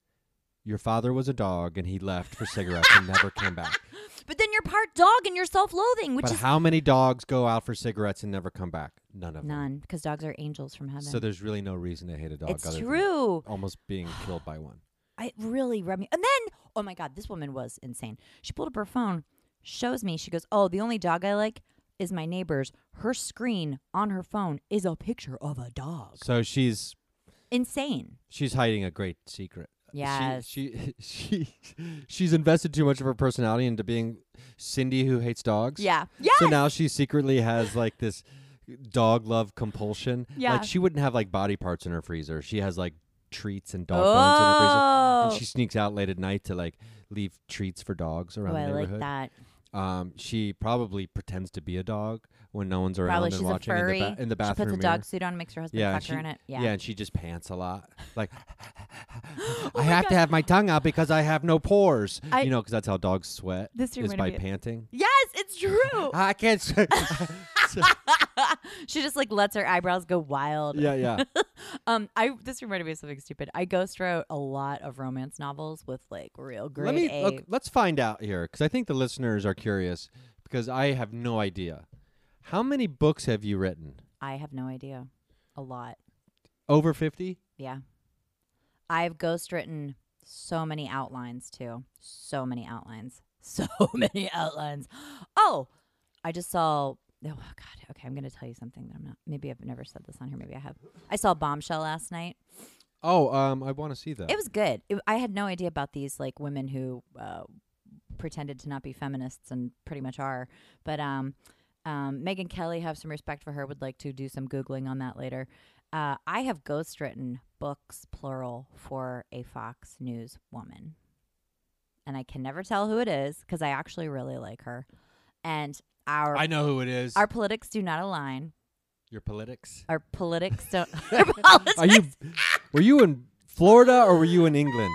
Your father was a dog and he left for cigarettes and never came back. But then you're part dog and you're self-loathing, which but is how many dogs go out for cigarettes and never come back? None of them. none, because dogs are angels from heaven. So there's really no reason to hate a dog. it's other than true. almost being killed by one. I really rubbed me. And then, oh my god, this woman was insane. She pulled up her phone, shows me. She goes, "Oh, the only dog I like is my neighbor's. Her screen on her phone is a picture of a dog. So she's Insane. she's hiding a great secret. Yes. She, she she she's invested too much of her personality into being Cindy who hates dogs. Yeah. Yeah. So now she secretly has like this dog love compulsion. Yeah. Like she wouldn't have like body parts in her freezer. She has like treats and dog bones in her freezer. Oh. And she sneaks out late at night to like leave treats for dogs around Oh, the I like that. Um, she probably pretends to be a dog when no one's around Probably and she's a watching in the, ba- in the she bathroom puts a mirror. dog suit on, and makes her husband Yeah, fuck she- her in it. Yeah. Yeah. and she just pants a lot. Like, Oh I have to have my tongue out because I have no pores. I- you know, because that's how dogs sweat This is reminded by me. panting. Yes, it's true. I can't. Say- she just like lets her eyebrows go wild. yeah, yeah. Um, I this reminded me of something stupid. I ghost wrote a lot of romance novels with like real grade Let me look. Let's find out here because I think the listeners are curious because I have no idea. How many books have you written? I have no idea. A lot. Over fifty. Yeah. I've ghost written so many outlines too. So many outlines. So many outlines. Oh, I just saw. Oh God. Okay, I'm gonna tell you something that I'm not. Maybe I've never said this on here. Maybe I have. I saw Bombshell last night. Oh, um, I want to see that. It was good. It, I had no idea about these like women who uh, pretended to not be feminists and pretty much are. But um, um, Megyn Kelly, have some respect for her. Would like to do some googling on that later. Uh, I have ghostwritten books, plural, for a Fox News woman, and I can never tell who it is because I actually really like her. And our I know who it is. our politics do not align. Your politics. Our politics don't. our politics Are you? Were you in Florida or were you in England?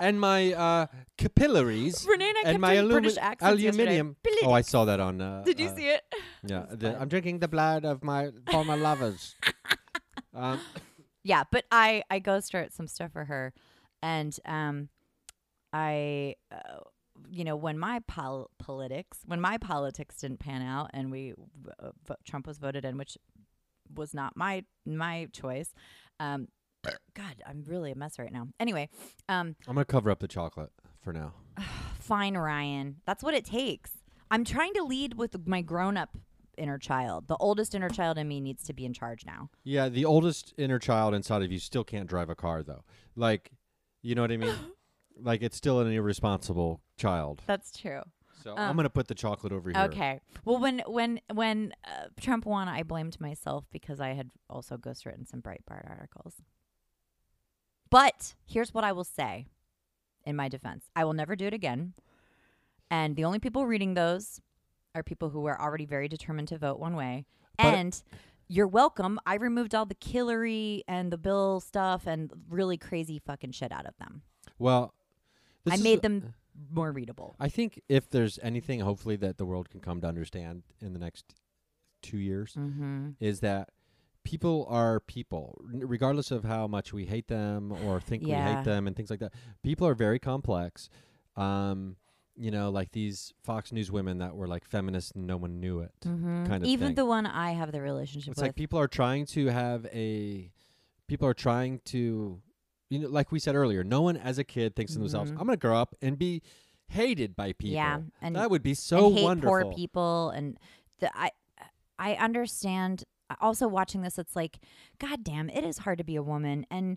And my uh, capillaries Renee and I and my doing alumi- British accents yesterday. aluminium. Oh, I saw that on. Uh, Did you uh, see it? Yeah, the- I'm drinking the blood of my former lovers. um, Yeah, but I I ghost wrote some stuff for her, and um, I, uh, you know, when my pol- politics, when my politics didn't pan out, and we uh, vo- Trump was voted in, which was not my my choice. Um, God, I'm really a mess right now. Anyway, um, I'm gonna cover up the chocolate for now. fine, Ryan. That's what it takes. I'm trying to lead with my grown up inner child. The oldest inner child in me needs to be in charge now. Yeah, the oldest inner child inside of you still can't drive a car though. Like, you know what I mean? like it's still an irresponsible child. That's true. So Um, I'm gonna put the chocolate over here. Okay. Well, when when when uh, Trump won, I blamed myself because I had also ghostwritten some Breitbart articles. But here's what I will say in my defense: I will never do it again. And the only people reading those are people who are already very determined to vote one way. But- and you're welcome. I removed all the Hillary and the Bill stuff and really crazy fucking shit out of them. Well, I made them more readable. I think if there's anything, hopefully, that the world can come to understand in the next two years, Mm-hmm. is that people are people, regardless of how much we hate them or think we hate them and things like that. People are very complex. Um, you know, like these Fox News women that were like feminists and no one knew it. Mm-hmm. kind of Even thing. the one I have the relationship with. It's with. like people are trying to have a, people are trying to, you know, like we said earlier, no one as a kid thinks to themselves, Mhm. "I'm going to grow up and be hated by people." Yeah, and that would be so and wonderful. poor people and the, I I understand also watching this it's like god damn it is hard to be a woman and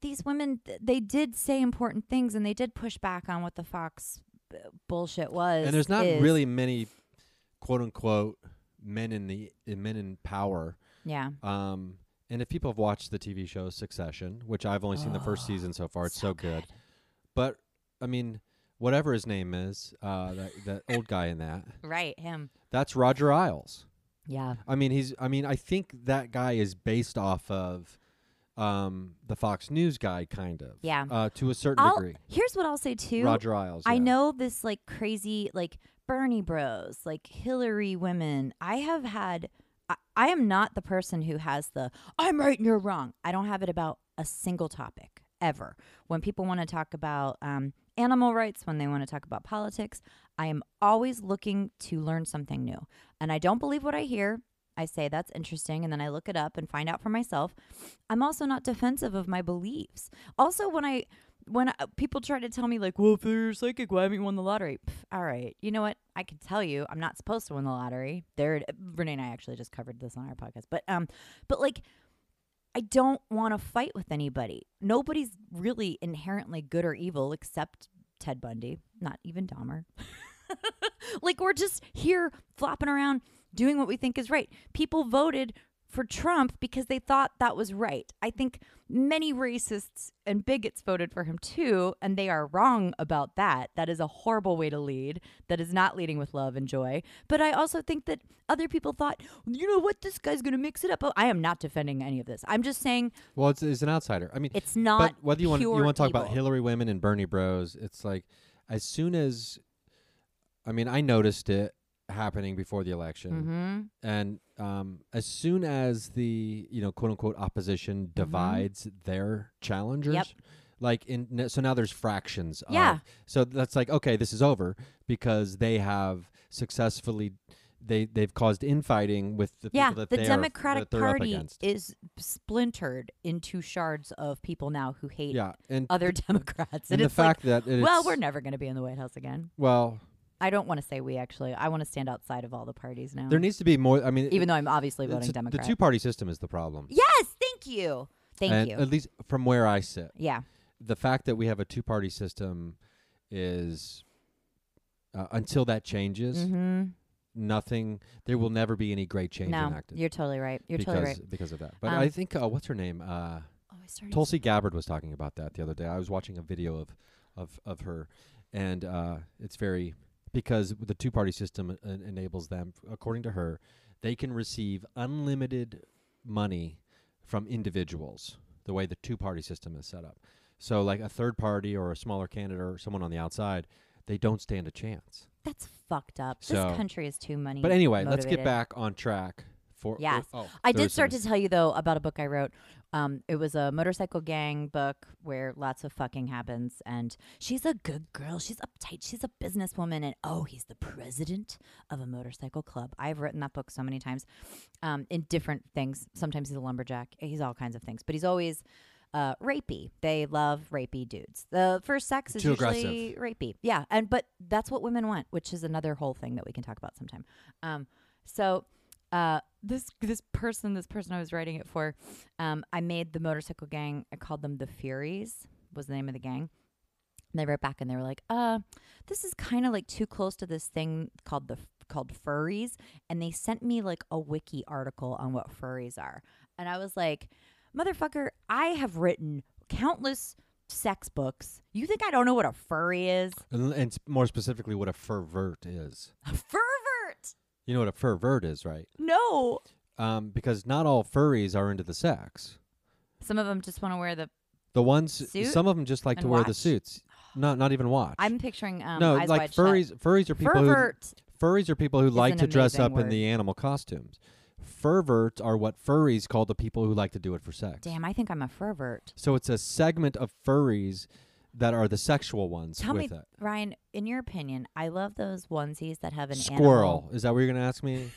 these women th- they did say important things and they did push back on what the Fox b- bullshit was. and there's not is- really many quote unquote men in the uh, men in power. Yeah. Um, and if people have watched the TV show Succession, which I've only seen the first Oh, season so far, it's so so, good. good. But I mean, whatever his name is, uh, that that old guy in that, Right, him. that's Roger Ailes. Yeah. I mean, he's. I mean, I think that guy is based off of um, the Fox News guy, kind of. Yeah. Uh, to a certain I'll, degree. here's what I'll say too. Roger Ailes. I yeah. know this like crazy like Bernie bros, like Hillary women. I have had I, I am not the person who has the I'm right and you're wrong. I don't have it about a single topic ever. When people want to talk about um, animal rights, when they want to talk about politics, I am always looking to learn something new. And I don't believe what I hear. I say that's interesting and then I look it up and find out for myself. I'm also not defensive of my beliefs. Also when I when uh, people try to tell me like, "Well, if you're psychic, why haven't you won the lottery?" Pff, all right, you know what? I can tell you, I'm not supposed to win the lottery. There, Renee and I actually just covered this on our podcast, but um, but like, I don't want to fight with anybody. Nobody's really inherently good or evil except Ted Bundy, not even Dahmer. like we're just here flopping around doing what we think is right. People voted for Trump because they thought that was right. I think many racists and bigots voted for him too, and they are wrong about that. That is a horrible way to lead. That is not leading with love and joy. But I also think that other people thought, you know what, this guy's going to mix it up. Oh, I am not defending any of this. I'm just saying Well, it's, it's an outsider. I mean, it's not. but whether you want you want to talk about. Hillary women and Bernie Bros, it's like as soon as, I mean, I noticed it happening before the election, Mhm. and um, as soon as the you know quote unquote opposition divides their challengers. Mm-hmm. Yep. Like in so now there's fractions. Yeah. Of, so that's like okay, this is over because they have successfully they they've caused infighting with the Yeah, people that the they are- Democratic that Party is splintered into shards of people now who hate yeah, and other Democrats. and the it's like, fact that it's, well, we're never going to be in the White House again. well I don't want to say we actually. I want to stand outside of all the parties now. There needs to be more. I mean, even though I'm obviously voting Democrat. the two-party system is the problem. yes, thank you, thank and you. At least from where I sit, yeah, the fact that we have a two-party system is uh, until that changes, mm-hmm. nothing. There will never be any great change no, enacted you're totally right. You're because totally right. because of that. But Um, I think uh, what's her name? Uh, Oh. Tulsi Gabbard was talking about that the other day. I was watching a video of of of her, and uh, it's very because the two party system uh, enables them, according to her, they can receive unlimited money from individuals. The way the two party system is set up, so like a third party or a smaller candidate or someone on the outside, they don't stand a chance. That's fucked up. So- this country is too money. But anyway, let's get motivated. back on track. For Yes. oh, I there did was start to tell you though about a book I wrote. Um, it was a motorcycle gang book where lots of fucking happens, and she's a good girl. She's uptight. She's a businesswoman, and oh, he's the president of a motorcycle club. I've written that book so many times, um, in different things. Sometimes he's a lumberjack. He's all kinds of things, but he's always uh, rapey. They love rapey dudes. The first sex is Too usually rapey. Yeah, and but that's what women want, which is another whole thing that we can talk about sometime. Um, so uh, this this person, this person I was writing it for, um, I made the motorcycle gang. I called them the Furies. Was the name of the gang. And they wrote back and they were like, "Uh, this is kind of like too close to this thing called the called furries." And they sent me like a wiki article on what furries are, and I was like, "Motherfucker, I have written countless." Sex books. You think I don't know what a furry is? and, and more specifically, what a pervert is. A pervert? You know what a pervert is, right? No. um, because not all furries are into the sex. Some of them just want to wear the. The ones, Suit some of them just like to and wear the watch? suits. Not not even watch. I'm picturing um, no, eyes like wide shut. furries. Furries are people Pervert. who furries are people who like an to dress amazing up in word. the animal costumes. Perverts are what furries call the people who like to do it for sex. Damn, I think I'm a pervert. So it's a segment of furries that are the sexual ones Tell with me, it. Ryan, in your opinion, I love those onesies that have an Squirrel. animal. Is that what you're going to ask me?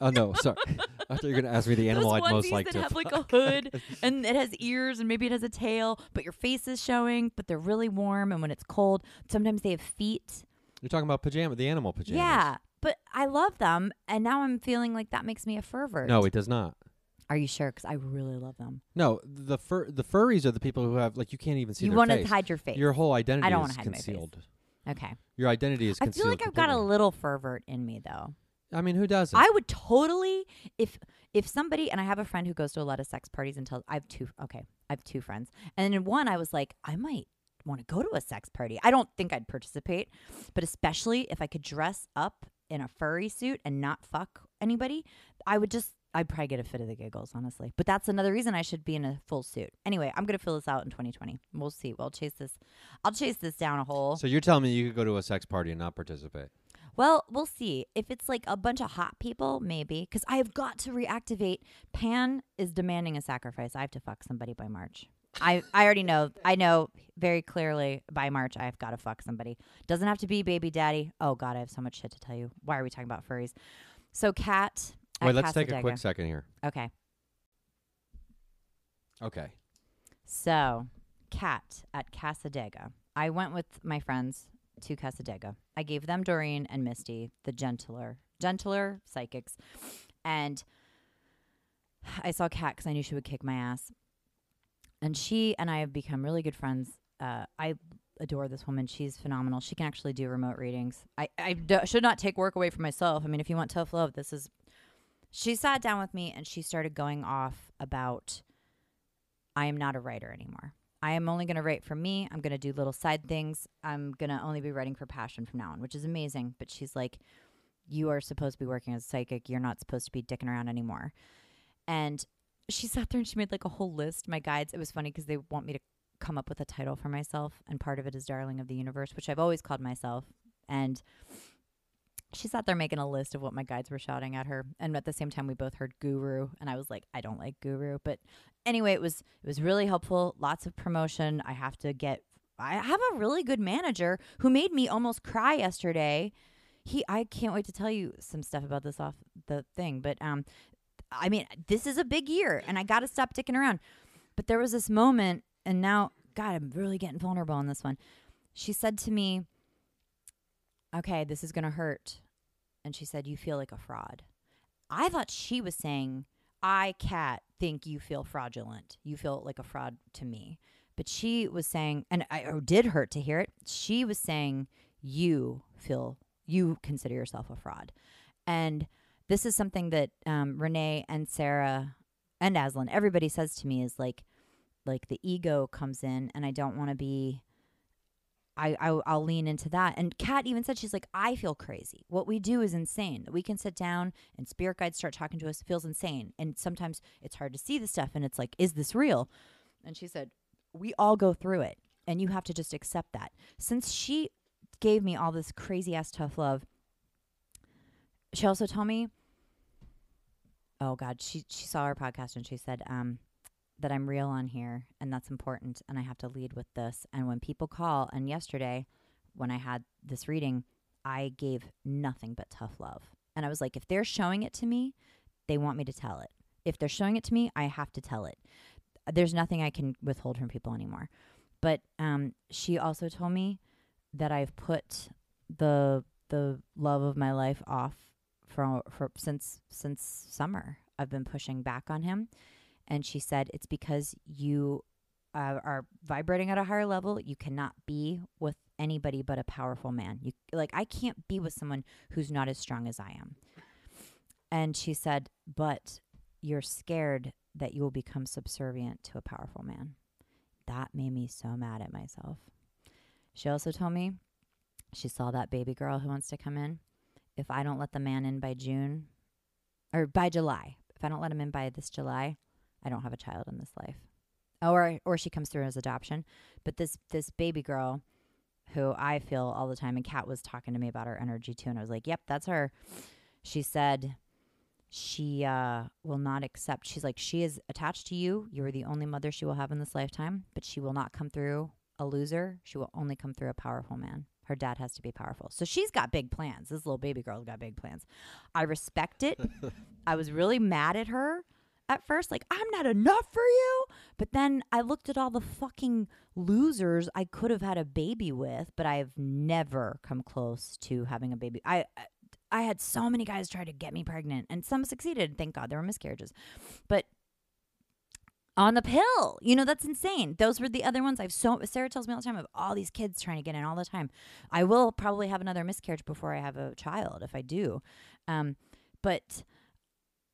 oh no, sorry. I thought you were going to ask me the animal I'd most onesies like that to have like a hood and it has ears and maybe it has a tail, but your face is showing, but they're really warm. And when it's cold, sometimes they have feet. You're talking about pajama, the animal pajamas. Yeah, but I love them, and now I'm feeling like that makes me a fervor. No, it does not. Are you sure? Because I really love them. No, the fur the furries are the people who have like you can't even see you want to hide your face. Your whole identity I don't wanna hide my face. okay. Your identity is I feel like I've got a little pervert in me though. I mean, who doesn't? I would totally if if somebody and I have a friend who goes to a lot of sex parties and tells I have two okay I have two friends and in one I was like I might want to go to a sex party. I don't think I'd participate, but especially if I could dress up in a furry suit and not fuck anybody, I would just I'd probably get a fit of the giggles, honestly. But that's another reason I should be in a full suit. Anyway, I'm gonna fill this out in 2020. We'll see. We'll chase this. I'll chase this down a hole. so you're telling me you could go to a sex party and not participate? Well, we'll see. If it's like a bunch of hot people, maybe. Because I have got to reactivate. Pan is demanding a sacrifice. I have to fuck somebody by March. I, I already know. I know very clearly by March I've got to fuck somebody. Doesn't have to be baby daddy. Oh God, I have so much shit to tell you. Why are we talking about furries? So Cat. Wait, let's take a quick second here. Okay. Okay. So, Cat at Cassadaga. I went with my friends to Cassadaga. I gave them Doreen and Misty, the gentler, gentler psychics, and I saw Cat because I knew she would kick my ass. And she and I have become really good friends. Uh, I adore this woman. She's phenomenal. She can actually do remote readings. I, I d- should not take work away from myself. I mean, if you want tough love, this is. She sat down with me and she started going off about I am not a writer anymore. I am only going to write for me. I'm going to do little side things. I'm going to only be writing for passion from now on, which is amazing. But she's like, You are supposed to be working as a psychic. You're not supposed to be dicking around anymore. And she sat there and she made like a whole list. My guides, it was funny because they want me to come up with a title for myself. And part of it is Darling of the Universe, which I've always called myself. And she sat there making a list of what my guides were shouting at her. And at the same time, we both heard guru. And I was like, I don't like guru. But anyway, it was it was really helpful. Lots of promotion. I have to get. I have a really good manager who made me almost cry yesterday. He, I can't wait to tell you some stuff about this off the thing. But um, I mean, this is a big year, and I got to stop dicking around. But there was this moment, and now, God, I'm really getting vulnerable on this one. She said to me, "Okay, this is gonna hurt," and she said, "You feel like a fraud." I thought she was saying I, Cat, think you feel fraudulent. You feel like a fraud to me. But she was saying, and I did hurt to hear it. She was saying, you feel, you consider yourself a fraud. And this is something that um, Renee and Sarah and Aslan, everybody says to me is like, like the ego comes in, and I don't want to be. I, I I'll lean into that. And Kat even said she's like, I feel crazy. What we do is insane. That we can sit down and spirit guides start talking to us feels insane. And sometimes it's hard to see the stuff and it's like, is this real? And she said, We all go through it. And you have to just accept that. Since she gave me all this crazy ass tough love, she also told me, Oh God, she she saw our podcast and she said, um, that I'm real on here and that's important and I have to lead with this. And when people call and yesterday when I had this reading, I gave nothing but tough love. And I was like, if they're showing it to me, they want me to tell it. If they're showing it to me, I have to tell it. There's nothing I can withhold from people anymore. But um, she also told me that I've put the the love of my life off for for since since summer. I've been pushing back on him and she said it's because you uh, are vibrating at a higher level. You cannot be with anybody but a powerful man. You like i can't be with someone who's not as strong as i am. And she said but you're scared that you will become subservient to a powerful man. That made me so mad at myself. She also told me she saw that baby girl who wants to come in. If i don't let the man in by june or by july if i don't let him in by this july I don't have a child in this life. Or or she comes through as adoption. But this this baby girl who I feel all the time and Kat was talking to me about her energy too and I was like, "Yep, that's her." She said she uh, will not accept. She's like she is attached to you. You are the only mother she will have in this lifetime, but she will not come through a loser. She will only come through a powerful man. Her dad has to be powerful. So she's got big plans. This little baby girl's got big plans. I respect it. I was really mad at her at first like I'm not enough for you. But then I looked at all the fucking losers I could have had a baby with, but I've never come close to having a baby. I I had so many guys try to get me pregnant and some succeeded, thank God there were miscarriages. But on the pill. You know, that's insane. Those were the other ones. I've so Sarah tells me all the time I have all these kids trying to get in all the time. I will probably have another miscarriage before I have a child if I do. Um, but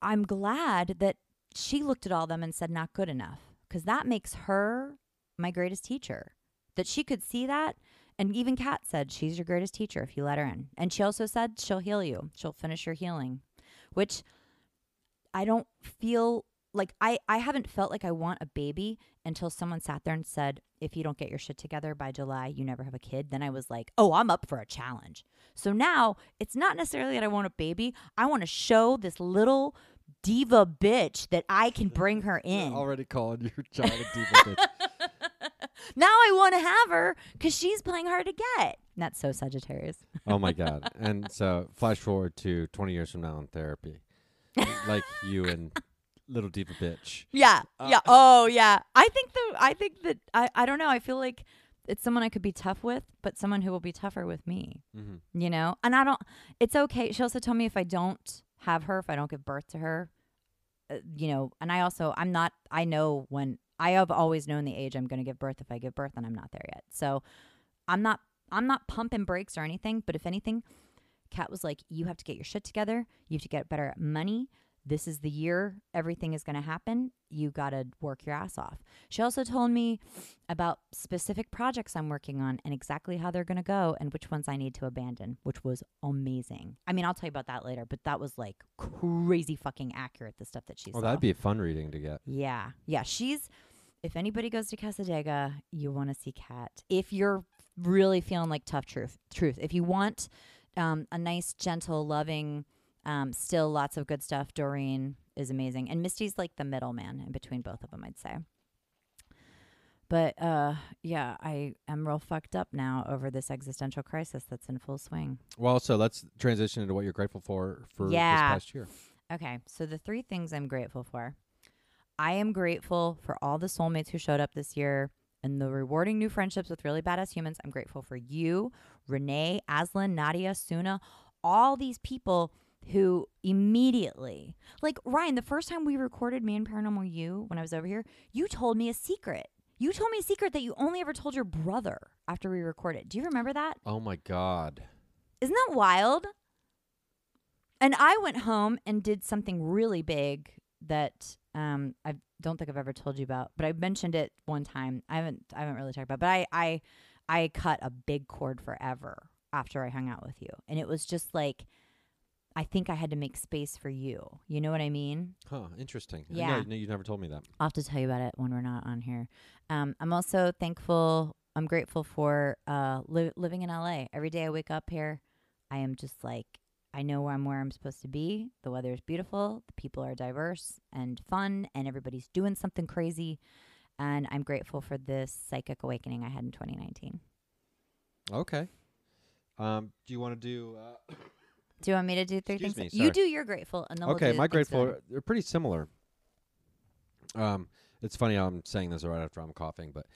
I'm glad that she looked at all them and said not good enough because that makes her my greatest teacher. That she could see that. And even Kat said she's your greatest teacher if you let her in. And she also said she'll heal you. She'll finish your healing, which I don't feel like I, I haven't felt like I want a baby until someone sat there and said, if you don't get your shit together by July, you never have a kid. Then I was like, oh, I'm up for a challenge. So now it's not necessarily that I want a baby. I want to show this little diva bitch that I can bring her in. Already calling your child a diva bitch. now I want to have her because she's playing hard to get. That's so Sagittarius. Oh my god! And so, flash forward to 20 years from now in therapy, like you and little diva bitch. Yeah. Uh, yeah. Oh, yeah. I think the I think that I I don't know. I feel like it's someone I could be tough with, but someone who will be tougher with me. Mm-hmm. You know? And I don't it's okay. She also told me if I don't have her, if I don't give birth to her, uh, you know, and I also I'm not I know when I have always known the age I'm going to give birth if I give birth and I'm not there yet. So I'm not I'm not pumping brakes or anything, but if anything, Kat was like, you have to get your shit together. You have to get better at money. This is the year everything is going to happen. You got to work your ass off. She also told me about specific projects I'm working on and exactly how they're going to go and which ones I need to abandon, which was amazing. I mean, I'll tell you about that later, but that was like crazy fucking accurate, the stuff that she Well, saw. that'd be a fun reading to get. Yeah. Yeah. She's, if anybody goes to Cassadaga, you want to see Kat. If you're really feeling like tough truth, truth, if you want um, a nice, gentle, loving, um, still lots of good stuff, Doreen is amazing. And Misty's like the middleman in between both of them, I'd say. But uh, yeah, I am real fucked up now over this existential crisis that's in full swing. Well, so let's transition into what you're grateful for for Yeah. this past year. Okay, so the three things I'm grateful for. I am grateful for all the soulmates who showed up this year and the rewarding new friendships with really badass humans. I'm grateful for you, Renee, Aslan, Nadia, Suna, all these people who immediately, like Ryan, the first time we recorded Me and Paranormal You when I was over here, you told me a secret. You told me a secret that you only ever told your brother after we recorded. Do you remember that? Oh my god. Isn't that wild? And I went home and did something really big that um, I don't think I've ever told you about, but I mentioned it one time. I haven't I haven't really talked about, it, but I I I cut a big cord forever after I hung out with you, and it was just like I think I had to make space for you. You know what I mean? Huh, interesting. Yeah. No, you never told me that. I'll have to tell you about it when we're not on here. Um, I'm also thankful. I'm grateful for uh, li- living in LA. Every day I wake up here, I am just like I know where I'm where I'm supposed to be. The weather is beautiful. The people are diverse and fun, and everybody's doing something crazy. And I'm grateful for this psychic awakening I had in 2019. Okay. Um, do you want to do uh, Do you want me to do three Excuse things? me, You sorry. do your grateful, and then we'll Okay, do my things grateful good. they're pretty similar. Um, it's funny how I'm saying this right after I'm coughing, but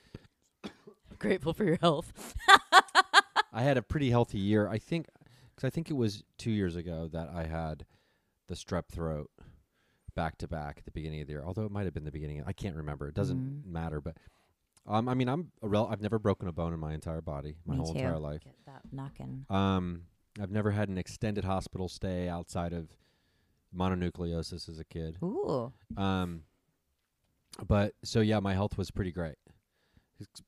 Grateful for your health. I had a pretty healthy year. I think because I think it was two years ago that I had the strep throat back to back at the beginning of the year. Although it might have been the beginning. I can't remember. It doesn't Mhm. matter. But um, I mean, I'm a rel- I've never broken a bone in my entire body, my Me whole too. entire life. Get that knocking. Um, I've never had an extended hospital stay outside of mononucleosis as a kid. Ooh. Um, but so yeah, my health was pretty great,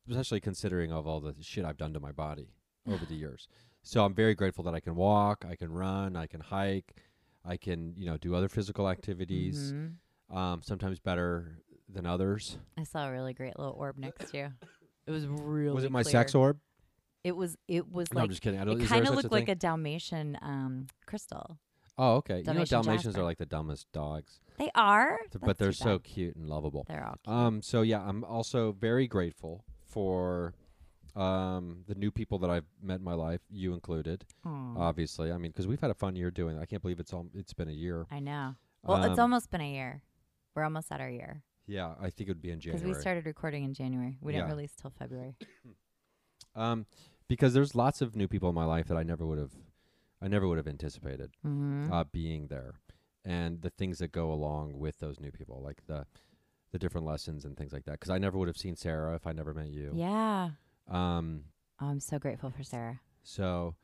especially considering of all the shit I've done to my body over the years. So I'm very grateful that I can walk, I can run, I can hike, I can you know do other physical activities. Mhm. Um, sometimes better than others. I saw a really great little orb next to you. It was really. was it my clear. sex orb? It was. It was no, I'm like. just kidding. I don't. It kind of looked a like a Dalmatian um, crystal. Oh, okay. you know, Dalmatians Jasper. are like the dumbest dogs, They are, th- but they're so bad. cute and lovable. They're all. Cute. Um, so yeah, I'm also very grateful for um the new people that I've met in my life, you included. Aw, Obviously, I mean, because we've had a fun year doing. it. I can't believe it's all. It's been a year. I know. Well, it's Um, almost been a year. We're almost at our year Yeah, I think it would be in January. because we started recording in January. We didn't release till February. um, because there's lots of new people in my life that I never would have, I never would have anticipated Mm-hmm. uh, being there, and the things that go along with those new people, like the the different lessons and things like that. Because I never would have seen Sarah if I never met you. Yeah. Um. Oh, I'm so grateful for Sarah. So,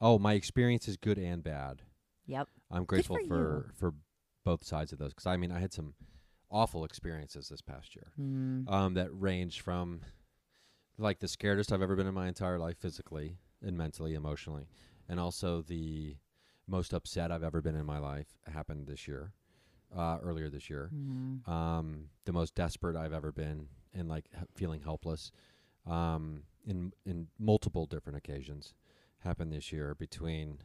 oh, my experience is good and bad. Yep. I'm grateful for for for both sides of those. Because I mean, I had some awful experiences this past year. Mm. Um, that range from like the scaredest I've ever been in my entire life, physically and mentally, emotionally, and also the most upset I've ever been in my life happened this year, uh, earlier this year. Mhm. Um, the most desperate I've ever been and like h- feeling helpless, um, in in multiple different occasions, happened this year. Between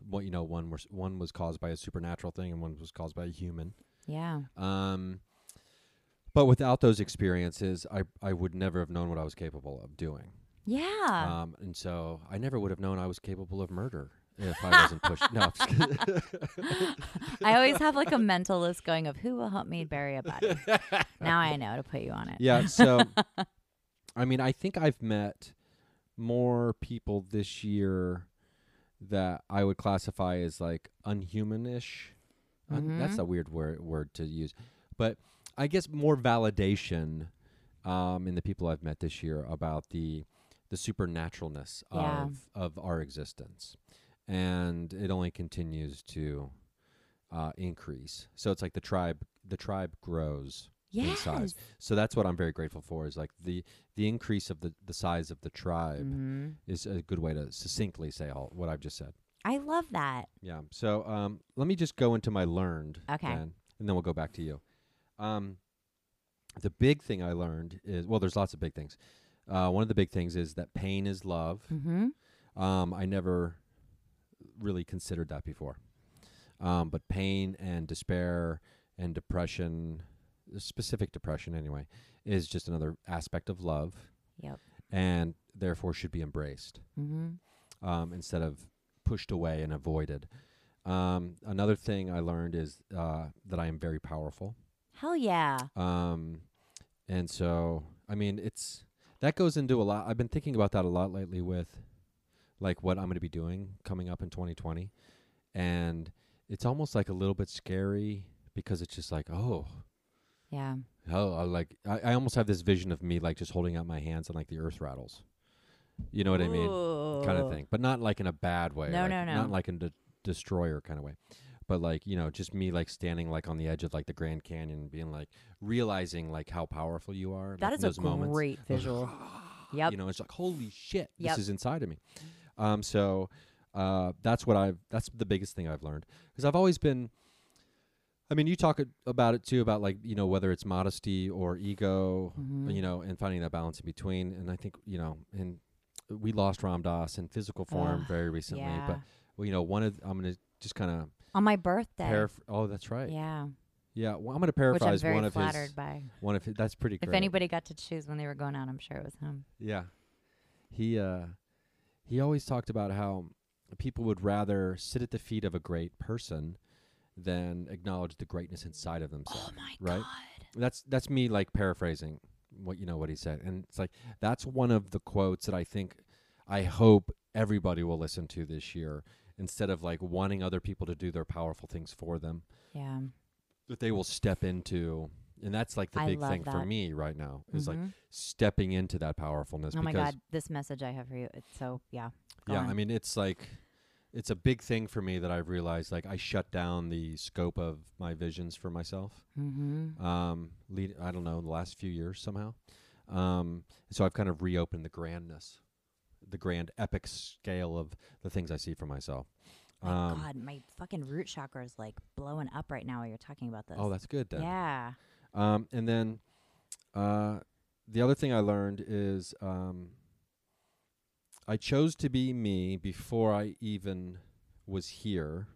what you know, one was one was caused by a supernatural thing, and one was caused by a human. Yeah. Um, but without those experiences, I I would never have known what I was capable of doing. Yeah. Um, and so I never would have known I was capable of murder if I wasn't pushed. No. I always have like a mental list going of who will help me bury a body. now I know to put you on it. yeah. So, I mean, I think I've met more people this year that I would classify as like unhumanish. Un- that's Mhm. a weird word word to use, but I guess more validation um, in the people I've met this year about the the supernaturalness Yeah. of of our existence, and it only continues to uh, increase. So it's like the tribe the tribe grows in size. So that's what I'm very grateful for is like the the increase of the the size of the tribe Mhm. is a good way to succinctly say all what I've just said. I love that. Yeah. So um, let me just go into my learned, Okay. then, and then we'll go back to you. Um, the big thing I learned is well, there's lots of big things. Uh, one of the big things is that pain is love. Mm-hmm. Um, I never really considered that before. Um, but pain and despair and depression, specific depression anyway, is just another aspect of love Yep. and therefore should be embraced Mm-hmm. um, instead of pushed away and avoided. Um, another thing I learned is uh, that I am very powerful. Hell yeah. Um, and so, I mean, it's that goes into a lot. I've been thinking about that a lot lately with like what I'm going to be doing coming up in 2020. And it's almost like a little bit scary because it's just like, oh, Yeah. Oh, I like I, I almost have this vision of me like just holding out my hands and like the earth rattles. You know what I mean? Kind of Ooh. thing, but not like in a bad way. No, like, no, no. Not like in a destroyer kind of way, but like you know, just me like standing like on the edge of like the Grand Canyon, being like realizing like how powerful you are. That like, is in a moments. great visual. Yep. You know, it's like holy shit, Yep. this is inside of me. Um, so uh, that's what I've. That's the biggest thing I've learned because I've always been. I mean, you talk about it too about like you know whether it's modesty or ego, Mhm. you know, and finding that balance in between. And I think you know, and we lost Ram Dass in physical form Ugh, very recently, yeah. but well, you know, one of I'm gonna just kind of on my birthday. paraphr- Oh, that's right. Yeah. Yeah, well, I'm gonna Which I'm paraphrase very one of flattered his. by. One of his. That's pretty. If great. anybody got to choose when they were going out, I'm sure it was him. Yeah. He uh he always talked about how people would rather sit at the feet of a great person than acknowledge the greatness inside of themselves. Oh my right? god. That's that's me like paraphrasing what you know what he said. And it's like that's one of the quotes that I think I hope everybody will listen to this year instead of like wanting other people to do their powerful things for them Yeah. that they will step into and that's like the I big thing for me right now is like Mhm. stepping into that powerfulness oh my god, this message I have for you. It's so yeah. Yeah, on. I mean it's like it's a big thing for me that I've realized like I shut down the scope of my visions for myself. Mm-hmm. Um lead I don't know, the last few years somehow. Um so I've kind of reopened the grandness, the grand epic scale of the things I see for myself. My Um god, my fucking root chakra is like blowing up right now while you're talking about this. Oh, that's good then. yeah. Um and then uh the other thing I learned is um I chose to be me before I even was here,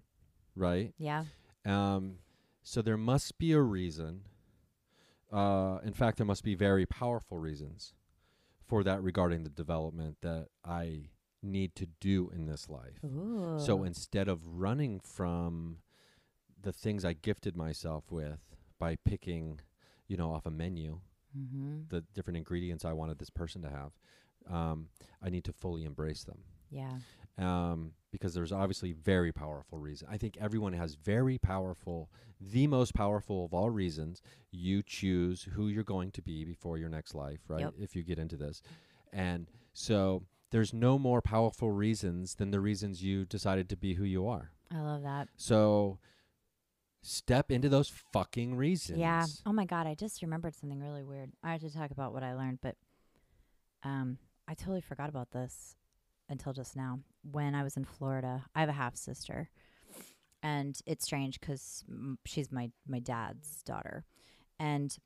right? Yeah. Um, so there must be a reason. Uh, in fact, there must be very powerful reasons for that regarding the development that I need to do in this life. Ooh. So instead of running from the things I gifted myself with by picking, you know, off a menu, mm-hmm. the different ingredients I wanted this person to have, um, I need to fully embrace them. Yeah. Um, because there's obviously very powerful reason. I think everyone has very powerful, the most powerful of all reasons. You choose who you're going to be before your next life, right? Yep. If you get into this, and so there's no more powerful reasons than the reasons you decided to be who you are. I love that. So step into those fucking reasons. Yeah. Oh my god, I just remembered something really weird. I had to talk about what I learned, but um I totally forgot about this until just now. When I was in Florida, I have a half sister. And it's strange cuz she's my my dad's daughter. And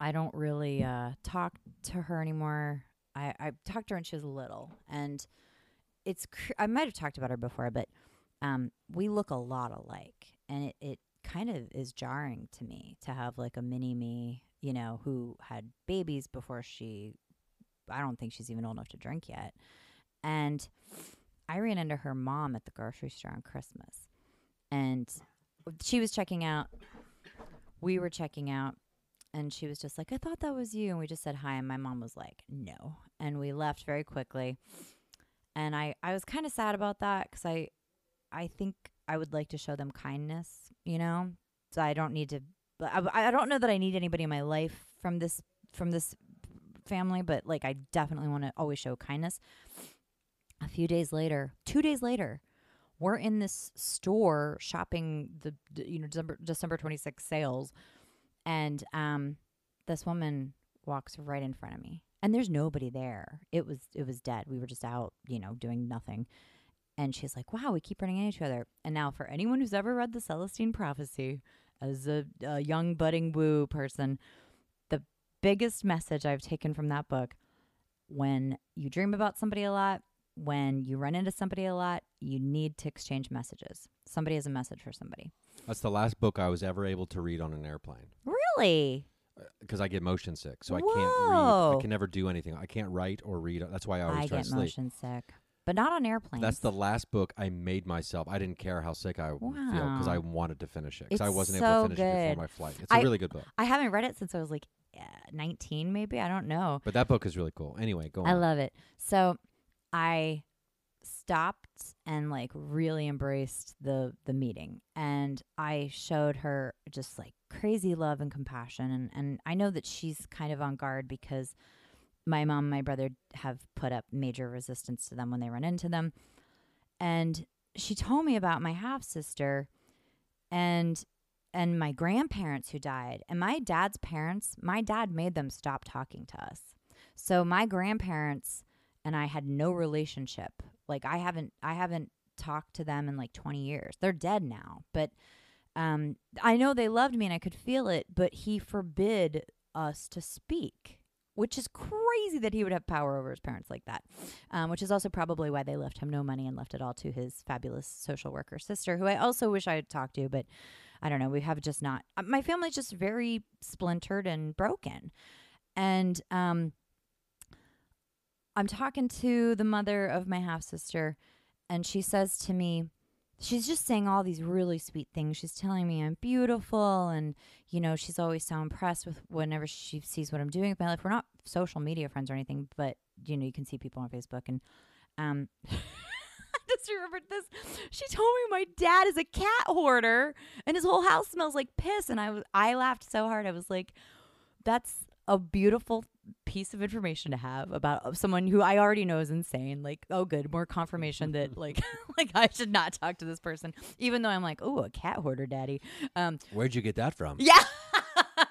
I don't really uh talk to her anymore. I I talked to her when she was little and it's cr- I might have talked about her before, but um we look a lot alike and it, it kind of is jarring to me to have like a mini me, you know, who had babies before she, I don't think she's even old enough to drink yet. And I ran into her mom at the grocery store on Christmas. And she was checking out. We were checking out. And she was just like, I thought that was you. And we just said hi. And my mom was like, no. And we left very quickly. And I, I was kind of sad about that because I, I think I would like to show them kindness, you know? So I don't need to I, I don't know that I need anybody in my life from this from this family, but like I definitely want to always show kindness. A few days later, 2 days later, we're in this store shopping the, the you know December December 26th sales and um this woman walks right in front of me. And there's nobody there. It was it was dead. We were just out, you know, doing nothing. And she's like, wow, we keep running into each other. And now, for anyone who's ever read the Celestine Prophecy as a, a young budding woo person, the biggest message I've taken from that book when you dream about somebody a lot, when you run into somebody a lot, you need to exchange messages. Somebody has a message for somebody. That's the last book I was ever able to read on an airplane Really? because I get motion sick, so I can't read. Whoa. I can never do anything. I can't write or read. That's why I always I try get to sleep. motion sick, but not on airplanes. That's the last book I made myself. I didn't care how sick I would feel because I wanted to finish it because I wasn't so able to finish it good. before my flight. It's a I- really good book. I haven't read it since I was like uh, 19, maybe. I don't know. But that book is really cool. Anyway, go on. I love it. So I stopped and like really embraced the the meeting and I showed her just like crazy love and compassion and and I know that she's kind of on guard because my mom and my brother have put up major resistance to them when they run into them and she told me about my half sister and and my grandparents who died and my dad's parents my dad made them stop talking to us. So my grandparents and I had no relationship. Like I haven't I haven't talked to them in like 20 years. They're dead now, but um I know they loved me and I could feel it, but he forbid us to speak. Which is crazy that he would have power over his parents like that. Um, which is also probably why they left him no money and left it all to his fabulous social worker sister, who I also wish I had talked to, but I don't know. We have just not. Uh, my family's just very splintered and broken. And um, I'm talking to the mother of my half sister, and she says to me, she's just saying all these really sweet things. She's telling me I'm beautiful, and you know, she's always so impressed with whenever she sees what I'm doing with my life. We're not social media friends or anything, but you know, you can see people on Facebook, and um. I just remembered this. She told me my dad is a cat hoarder and his whole house smells like piss. And I was, I laughed so hard. I was like, that's a beautiful piece of information to have about someone who I already know is insane. Like, oh, good, more confirmation that like, like I should not talk to this person, even though I'm like, oh, a cat hoarder, daddy. Um, Where'd you get that from? yeah.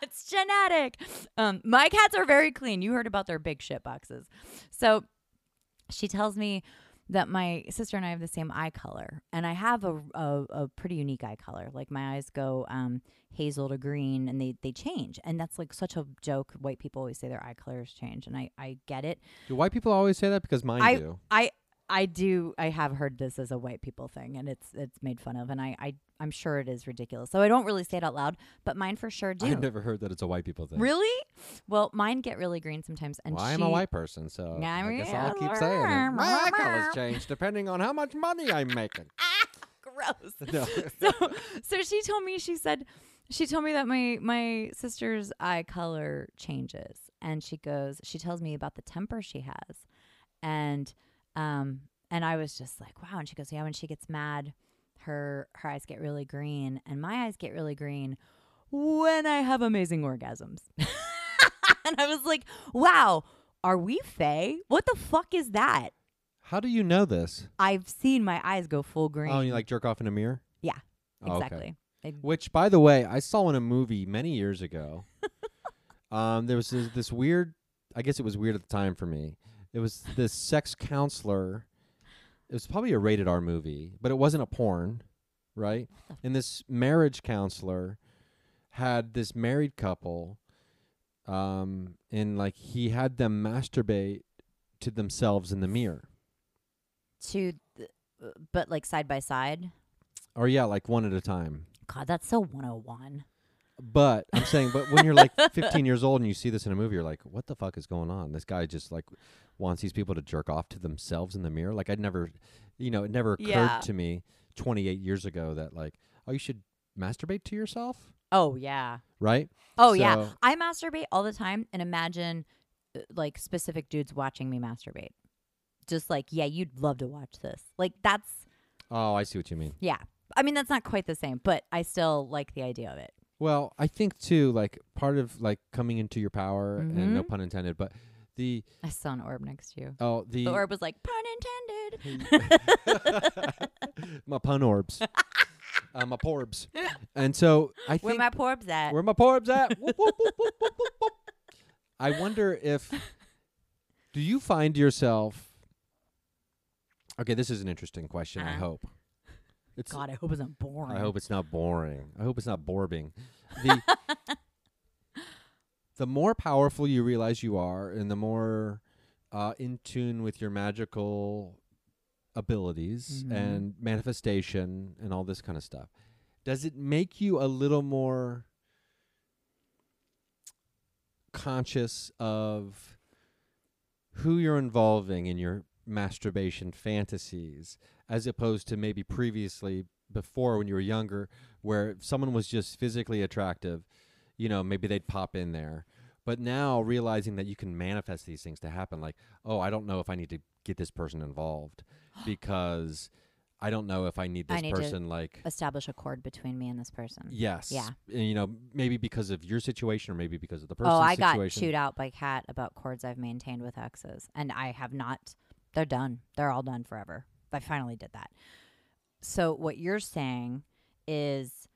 it's genetic. Um, my cats are very clean. You heard about their big shit boxes. So she tells me that my sister and I have the same eye color, and I have a, a, a pretty unique eye color. Like my eyes go um, hazel to green, and they, they change, and that's like such a joke. White people always say their eye colors change, and I, I get it. Do white people always say that? Because mine I- do. I I do I have heard this as a white people thing, and it's it's made fun of, and I, I I'm sure it is ridiculous. So I don't really say it out loud, but mine for sure do. I've never heard that it's a white people thing. Really? Well, mine get really green sometimes, and well, she, I'm a white person, so Yeah, I guess. I'll keep saying it. My eye colors change depending on how much money I'm making. Ah, gross. No. so so she told me she said she told me that my my sister's eye color changes and she goes she tells me about the temper she has and um And I was just like, wow. And she goes, yeah, when she gets mad, her her eyes get really green, and my eyes get really green when I have amazing orgasms. and I was like, wow, are we Fae? What the fuck is that? How do you know this? I've seen my eyes go full green. Oh, you like jerk off in a mirror? Yeah, Oh, okay. exactly. I- Which, by the way, I saw in a movie many years ago. um, there was this, this weird. I guess it was weird at the time for me. It was this sex counselor. It was probably a rated R movie, but it wasn't a porn, right? And this marriage counselor had this married couple, um, and like he had them masturbate to themselves in the mirror, to, th- but like side by side. or yeah, like one at a time. God, that's so 101. But I'm saying, but when you're like 15 years old and you see this in a movie, you're like, what the fuck is going on? This guy just like wants these people to jerk off to themselves in the mirror. Like I'd never, you know, it never occurred Yeah. to me 28 years ago that like, oh, you should masturbate to yourself, Oh yeah. right? Oh yeah. I masturbate all the time and imagine uh, like specific dudes watching me masturbate. Just like, yeah, you'd love to watch this. Like that's Oh, I see what you mean. yeah. I mean that's not quite the same, but I still like the idea of it. Well, I think too, like part of like coming into your power, and no Mhm. pun intended, but the I saw an orb next to you. oh the The orb was like, pun intended. my pun orbs, uh, my porbs, and so I Where think my porbs at? Where my porbs at? Whoop, whoop, whoop. I wonder if do you find yourself Okay, this is an interesting question, I Uh-huh. hope. It's God, I hope it's not boring. I hope it's not boring. I hope it's not borbing. The the more powerful you realize you are and the more uh, in tune with your magical abilities Mhm. and manifestation and all this kind of stuff, does it make you a little more conscious of who you're involving in your masturbation fantasies as opposed to maybe previously before when you were younger where if someone was just physically attractive you know maybe they'd pop in there but now realizing that you can manifest these things to happen like oh i don't know if i need to get this person involved because i don't know if i need I this need to person like Establish a cord between me and this person. yes Yeah. and, you know maybe because of your situation or maybe because of the oh, person's Oh, I got situation chewed out by Kat about cords I've maintained with exes, and I have not. They're done. They're all done forever. I finally did that. So what you're saying is,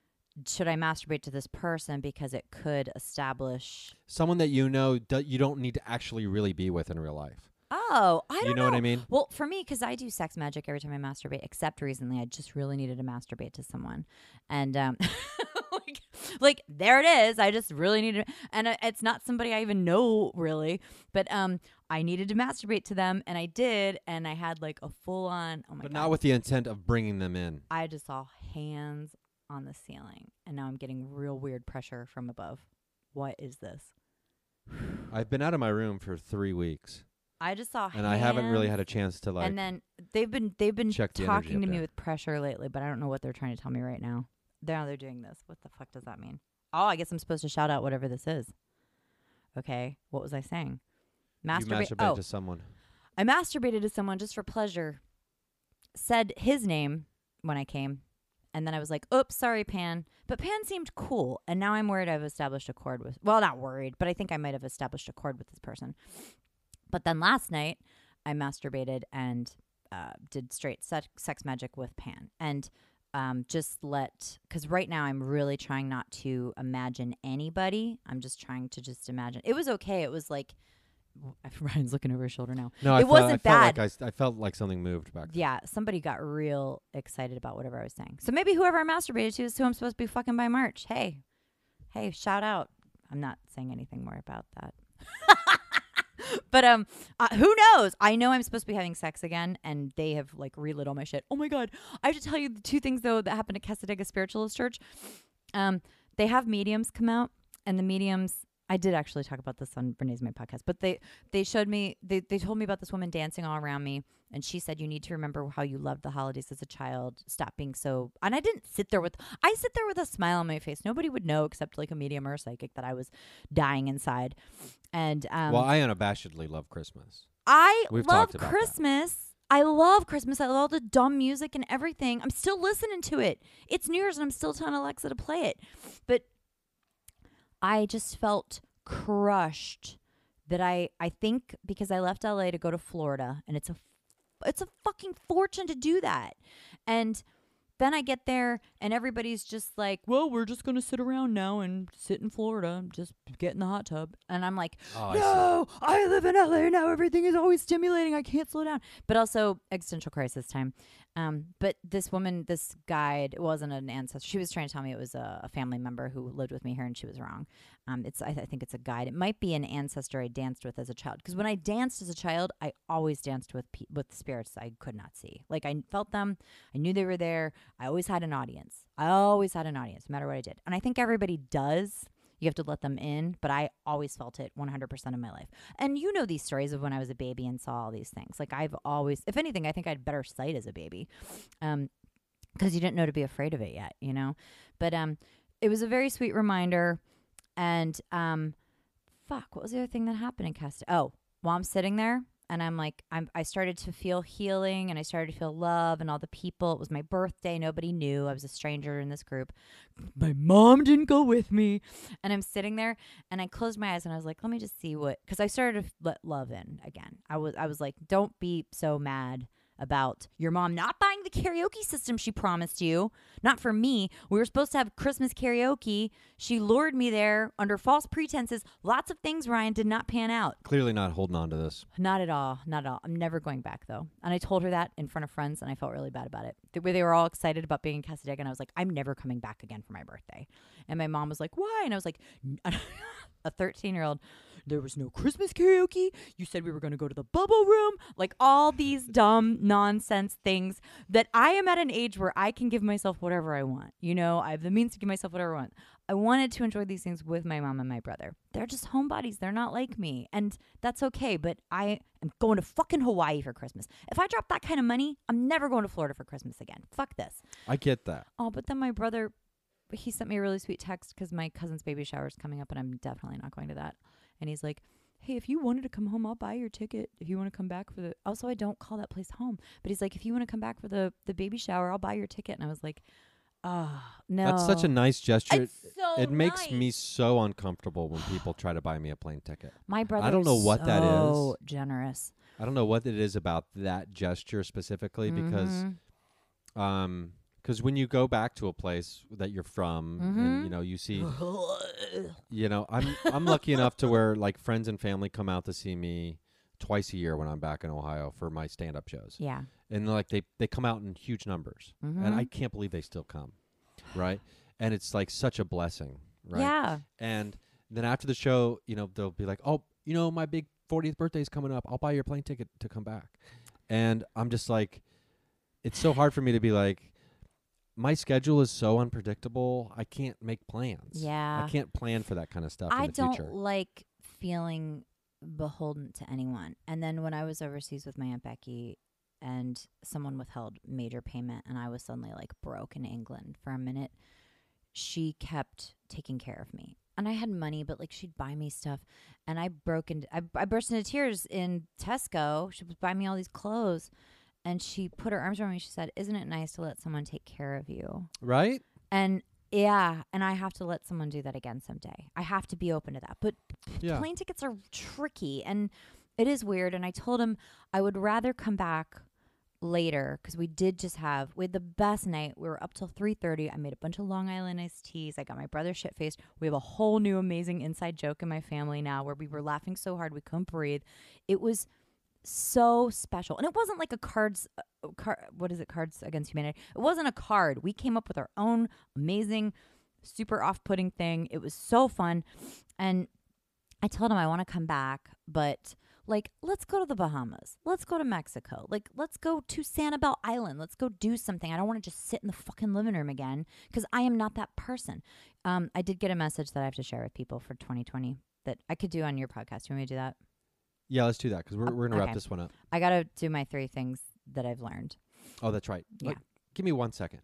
should I masturbate to this person because it could establish? someone that you know do, you don't need to actually really be with in real life Oh, I don't you know, what i mean Well, for me, because I do sex magic every time I masturbate, except recently, I just really needed to masturbate to someone, and um, like, like there it is. I just really needed, and uh, it's not somebody I even know really, but um, I needed to masturbate to them, and I did, and I had like a full on. Oh my god. but god! not with the intent of bringing them in I just saw hands on the ceiling, and now I'm getting real weird pressure from above. What is this? i've been out of my room for three weeks I just saw, and i haven't really had a chance to like and then they've been they've been talking to me with pressure lately, but I don't know what they're trying to tell me right now. Now they're doing this. What the fuck does that mean? Oh, I guess I'm supposed to shout out whatever this is. Okay, what was I saying? Masturbate Oh, to someone I masturbated to someone just for pleasure. Said his name when I came, and then I was like, "Oops, sorry, Pan." But Pan seemed cool, and now I'm worried I've established a cord with. Well, not worried, but I think I might have established a cord with this person. But then last night, I masturbated and uh, did straight sex, sex magic with Pan, and um, just let because right now I'm really trying not to imagine anybody. I'm just trying to just imagine. It was okay. It was like Ryan's looking over his shoulder now. no It felt, wasn't I felt bad. like I, I felt like something moved back there. Yeah, somebody got real excited about whatever I was saying. So maybe whoever I masturbated to is who I'm supposed to be fucking by March. Hey, hey, shout out. I'm not saying anything more about that. but um, uh, who knows? I know I'm supposed to be having sex again, and they have like relit all my shit. Oh my god! I have to tell you the two things though that happened at Cassadaga Spiritualist Church. Um, they have mediums come out, and the mediums. I did actually talk about this on Renee's My podcast, but they they showed me they they told me about this woman dancing all around me, and she said you need to remember how you loved the holidays as a child. Stop being so. And I didn't sit there with I sit there with a smile on my face. Nobody would know except like a medium or a psychic that I was dying inside. And um, well i unabashedly love christmas I We've love about that. Christmas. I love Christmas. I love all the dumb music and everything. I'm still listening to it. It's New Year's and I'm still telling Alexa to play it. But I just felt crushed that I I think because I left LA to go to Florida and it's a it's a fucking fortune to do that. And then I get there and everybody's just like, "Well, we're just going to sit around now and sit in Florida, just get in the hot tub." And I'm like, Oh, I "No, I live in LA now. Everything is always stimulating. I can't slow down." But also existential crisis time. Um, but this woman, this guide, it wasn't an ancestor. She was trying to tell me it was a, a family member who lived with me here, and she was wrong. Um, it's I, th- I think it's a guide. It might be an ancestor I danced with as a child. Because when I danced as a child, I always danced with pe- with spirits I could not see. Like I felt them. I knew they were there. I always had an audience. I always had an audience, no matter what I did. And I think everybody does. You have to let them in, but I always felt it 100% of my life. And you know these stories of when I was a baby and saw all these things. Like I've always, if anything, I think I had better sight as a baby, um, because you didn't know to be afraid of it yet, you know. But um, it was a very sweet reminder. And um, fuck, what was the other thing that happened in Cast? Oh, while I'm sitting there and I'm like, I'm, I started to feel healing and I started to feel love and all the people. It was my birthday. Nobody knew. I was a stranger in this group. My mom didn't go with me. And I'm sitting there and I closed my eyes and I was like, let me just see what, because I started to let love in again. I was, I was like, don't be so mad about your mom not buying the karaoke system she promised you. Not for me. We were supposed to have Christmas karaoke. She lured me there under false pretenses. Lots of things, Ryan, did not pan out. Clearly not holding on to this. Not at all. Not at all. I'm never going back though. And I told her that in front of friends, and I felt really bad about it. The way they were all excited about being in Cassadaga, and I was like, I'm never coming back again for my birthday. And my mom was like, Why? And I was like, a 13 year old. There was no Christmas karaoke. You said we were going to go to the bubble room. Like all these dumb nonsense things that I am at an age where I can give myself whatever I want. You know, I have the means to give myself whatever I want. I wanted to enjoy these things with my mom and my brother. They're just homebodies. They're not like me. And that's okay. But I am going to fucking Hawaii for Christmas. If I drop that kind of money, I'm never going to Florida for Christmas again. Fuck this. I get that. Oh, but then my brother, he sent me a really sweet text because my cousin's baby shower is coming up and I'm definitely not going to that. And he's like, hey, if you wanted to come home, I'll buy your ticket. If you want to come back for the, also, I don't call that place home. But he's like, if you want to come back for the, the baby shower, I'll buy your ticket. And I was like, oh, no. That's such a nice gesture. It's so it makes me so uncomfortable when people try to buy me a plane ticket. My brother I don't know is what that so generous. I don't know what it is about that gesture specifically because Mhm. um because when you go back to a place that you're from and you Mhm. know you see you know I'm I'm lucky enough to where like friends and family come out to see me twice a year when I'm back in Ohio for my stand up shows. yeah. And like they they come out in huge numbers. And I Mhm. can't believe they still come. Right? And it's like such a blessing, right? Yeah. And then after the show, you know, they'll be like, "Oh, you know, my big 40th birthday is coming up. I'll buy your plane ticket to come back." And I'm just like it's so hard for me to be like my schedule is so unpredictable. I can't make plans. Yeah. I can't plan for that kind of stuff I in the don't future. like feeling beholden to anyone. And then when I was overseas with my aunt Becky and someone withheld major payment and I was suddenly like broke in England for a minute, she kept taking care of me. And I had money, but like she'd buy me stuff, and I broke into I, I burst into tears in Tesco. She would buy me all these clothes, and she put her arms around me. She said, "Isn't it nice to let someone take care of you?" right? And yeah, and I have to let someone do that again someday. I have to be open to that. But Yeah. plane tickets are tricky and it is weird. And I told him I would rather come back later because we did just have we had the best night. We were up till three thirty. I made a bunch of Long Island iced teas. I got my brother shit faced. We have a whole new amazing inside joke in my family now where we were laughing so hard we couldn't breathe. It was so special, and it wasn't like a cards. Uh, car, what is it? Cards Against Humanity. It wasn't a card. We came up with our own amazing, super off-putting thing. It was so fun, and I told him I want to come back, but like, let's go to the Bahamas. Let's go to Mexico. Like, let's go to Sanibel Island. Let's go do something. I don't want to just sit in the fucking living room again because I am not that person. Um, I did get a message that I have to share with people for 2020 that I could do on your podcast. You want me to do that? Yeah, let's do that because we're we're gonna wrap Okay. this one up. I got to do my three things that I've learned. Oh, that's right. Yeah. Give me one second.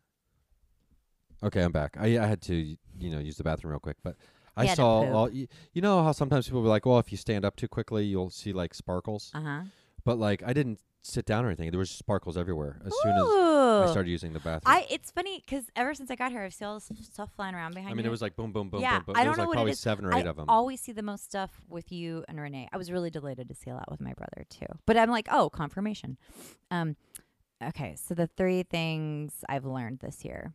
Okay, I'm back. I I had to y- you know use the bathroom real quick, but I You had to saw poop. all. You, you know how sometimes people be like, "Well, if you stand up too quickly, you'll see like sparkles." Uh huh. But like I didn't sit down or anything. There was sparkles everywhere as soon as I Ooh. started using the bathroom. I it's funny because ever since I got here, I've seen all this stuff flying around behind me. I mean, you. it was like boom, boom, boom, Yeah, boom, boom. I There don't was know like what it probably is. seven or I eight of them. always see the most stuff with you and Renee. I was really delighted to see a lot with my brother too. But I'm like, oh, confirmation. Um, okay, so the three things I've learned this year.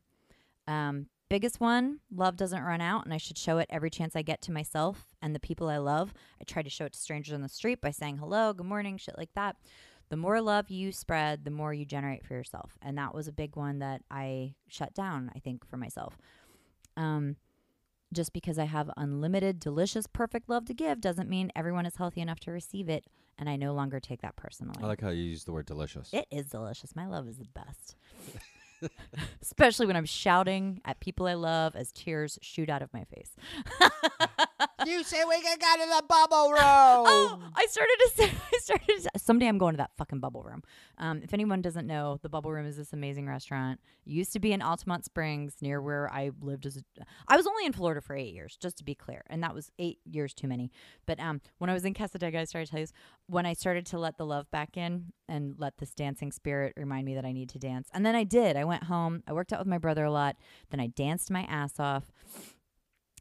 Um, biggest one, love doesn't run out, and I should show it every chance I get to myself and the people I love. I try to show it to strangers on the street by saying hello, good morning, shit like that. The more love you spread, the more you generate for yourself, and that was a big one that I shut down. I think for myself. Um, just because I have unlimited, delicious, perfect love to give doesn't mean everyone is healthy enough to receive it, and I no longer take that personally. I like how you use the word delicious. it is delicious. My love is the best. Especially when I'm shouting at people I love as tears shoot out of my face. you say we can go to the bubble room. Oh, I started to say, I started to say, someday I'm going to that fucking bubble room. Um, if anyone doesn't know, the bubble room is this amazing restaurant. It used to be in Altamonte Springs near where I lived as a, I was only in Florida for eight years, just to be clear. And that was eight years too many. But um, when I was in Cassadaga, I started to tell you, this, when I started to let the love back in and let this dancing spirit remind me that I need to dance. And then I did. I went home. I worked out with my brother a lot. Then I danced my ass off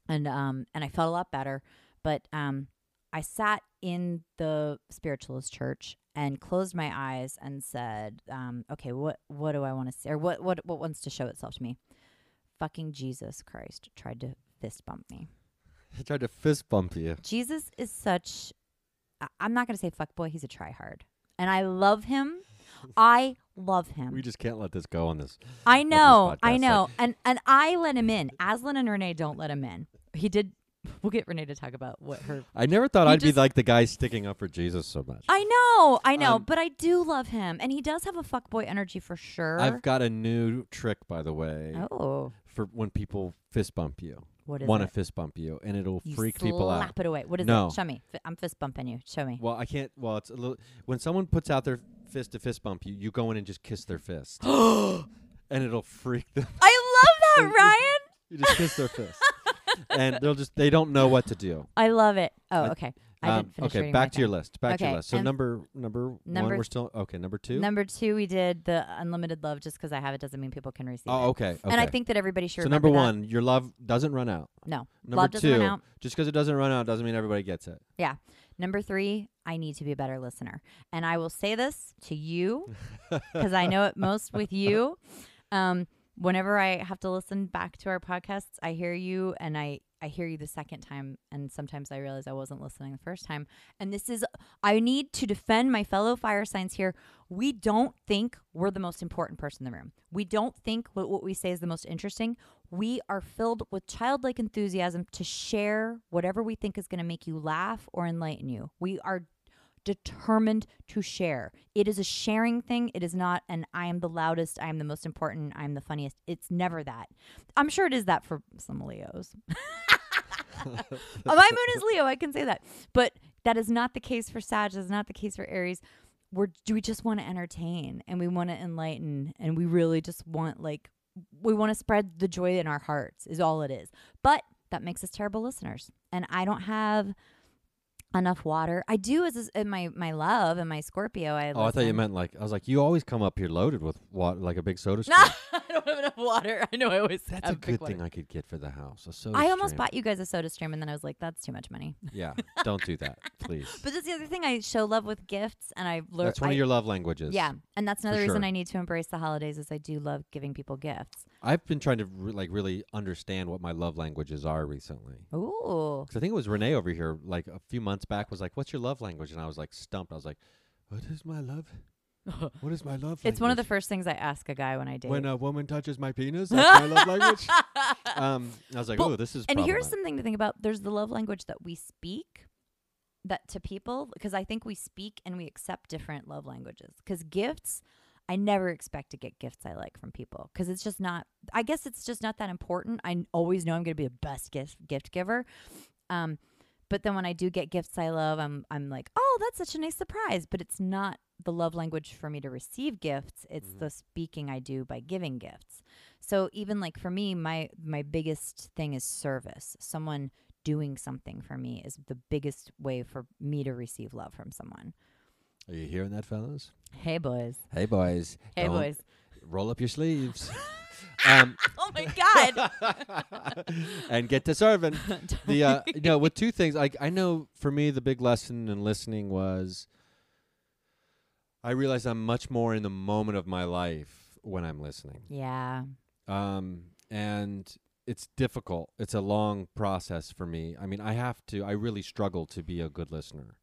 and um and I felt a lot better. But um I sat in the spiritualist church and closed my eyes and said, um, okay, what what do I want to see or what what what wants to show itself to me? Fucking Jesus Christ tried to fist bump me. He tried to fist bump you. Jesus is such I- I'm not gonna say fuck boy, he's a tryhard. And I love him. I love him. We just can't let this go on this. I know, podcast, I like- know, and and I let him in. Aslan and Renee don't let him in. He did. We'll get Renee to talk about what her. I never thought I'd be like the guy sticking up for Jesus so much. I know, I know, Um, but I do love him, and he does have a fuckboy energy for sure. I've got a new trick, by the way, oh, for when people fist bump you, what is want to fist bump you, and it'll You freak people out. Slap it away. What is No. it? Show me. F- I'm fist bumping you. Show me. Well, I can't. Well, it's a little. When someone puts out their fist to fist bump you, you go in and just kiss their fist, and it'll freak them. I love that, Ryan. You just kiss their fist, and they'll just they don't know what to do. I love it. Oh, I- okay. I Um, didn't finish okay, reading back to your thing. list. Back to Okay, your list. So and number number number one, we're still okay. Number two. Number two, we did the unlimited love. Just because I have it doesn't mean people can receive oh, it. okay. okay. And I think that everybody should. so. remember Number that. one, your love doesn't run out. no, Number love doesn't two, run out. just because it doesn't run out doesn't mean everybody gets it. Number three, I need to be a better listener. And I will say this to you because I know it most with you. Um, whenever I have to listen back to our podcasts, I hear you and I, I hear you the second time. And sometimes I realize I wasn't listening the first time. And this is, I need to defend my fellow fire signs here. We don't think we're the most important person in the room. We don't think what, what we say is the most interesting. We are filled with childlike enthusiasm to share whatever we think is going to make you laugh or enlighten you. We are determined to share. It is a sharing thing. It is not an I am the loudest, I am the most important, I am the funniest. It's never that. I'm sure it is that for some Leos. My moon is Leo, I can say that. But that is not the case for Sag, that is not the case for Aries. We're we just want to entertain and we want to enlighten and we really just want like we want to spread the joy in our hearts is all it is. But that makes us terrible listeners. And I don't have enough water. I do as is- in my my love and my Scorpio. I Oh, I thought you meant like I was like you always come up here loaded with water, like a big soda No, stream. I don't have enough water. I know I always That's have a big good thing water. I could get for the house. A soda I almost bought you guys a soda stream and then I was like, that's too much money. Yeah, don't do that, please. But that's the other thing. I show love with gifts and I learned. That's one of your love languages. Yeah, and that's another reason sure. I need to embrace the holidays. Is I do love giving people gifts. I've been trying to re- like really understand what my love languages are recently. Ooh, Because I think it was Renee over here like a few months back was like, "What's your love language?" And I was like stumped. I was like, "What is my love? What is my love?" it's one of the first things I ask a guy when I date. When a woman touches my penis, that's my love language. Um, I was like, "Oh, this is." and here's something to think about. There's the love language that we speak that to people because I think we speak and we accept different love languages. Because gifts, I never expect to get gifts I like from people because it's just not. I guess it's just not that important. I always know I'm going to be the best gift gift giver. Um, but then when I do get gifts I love, I'm I'm like, oh, that's such a nice surprise. But it's not the love language for me to receive gifts. It's Mhm. the speaking I do by giving gifts. So even like for me, my my biggest thing is service. Someone doing something for me is the biggest way for me to receive love from someone. Are you hearing that, fellas? Hey, boys. Hey, boys. Hey, Don't boys. Roll up your sleeves. um, Oh my God. and get to serving. The uh, you know, with two things, like I know for me, the big lesson in listening was I realized I'm much more in the moment of my life when I'm listening. yeah. um, and it's difficult. It's a long process for me. I mean, I have to. I really struggle to be a good listener,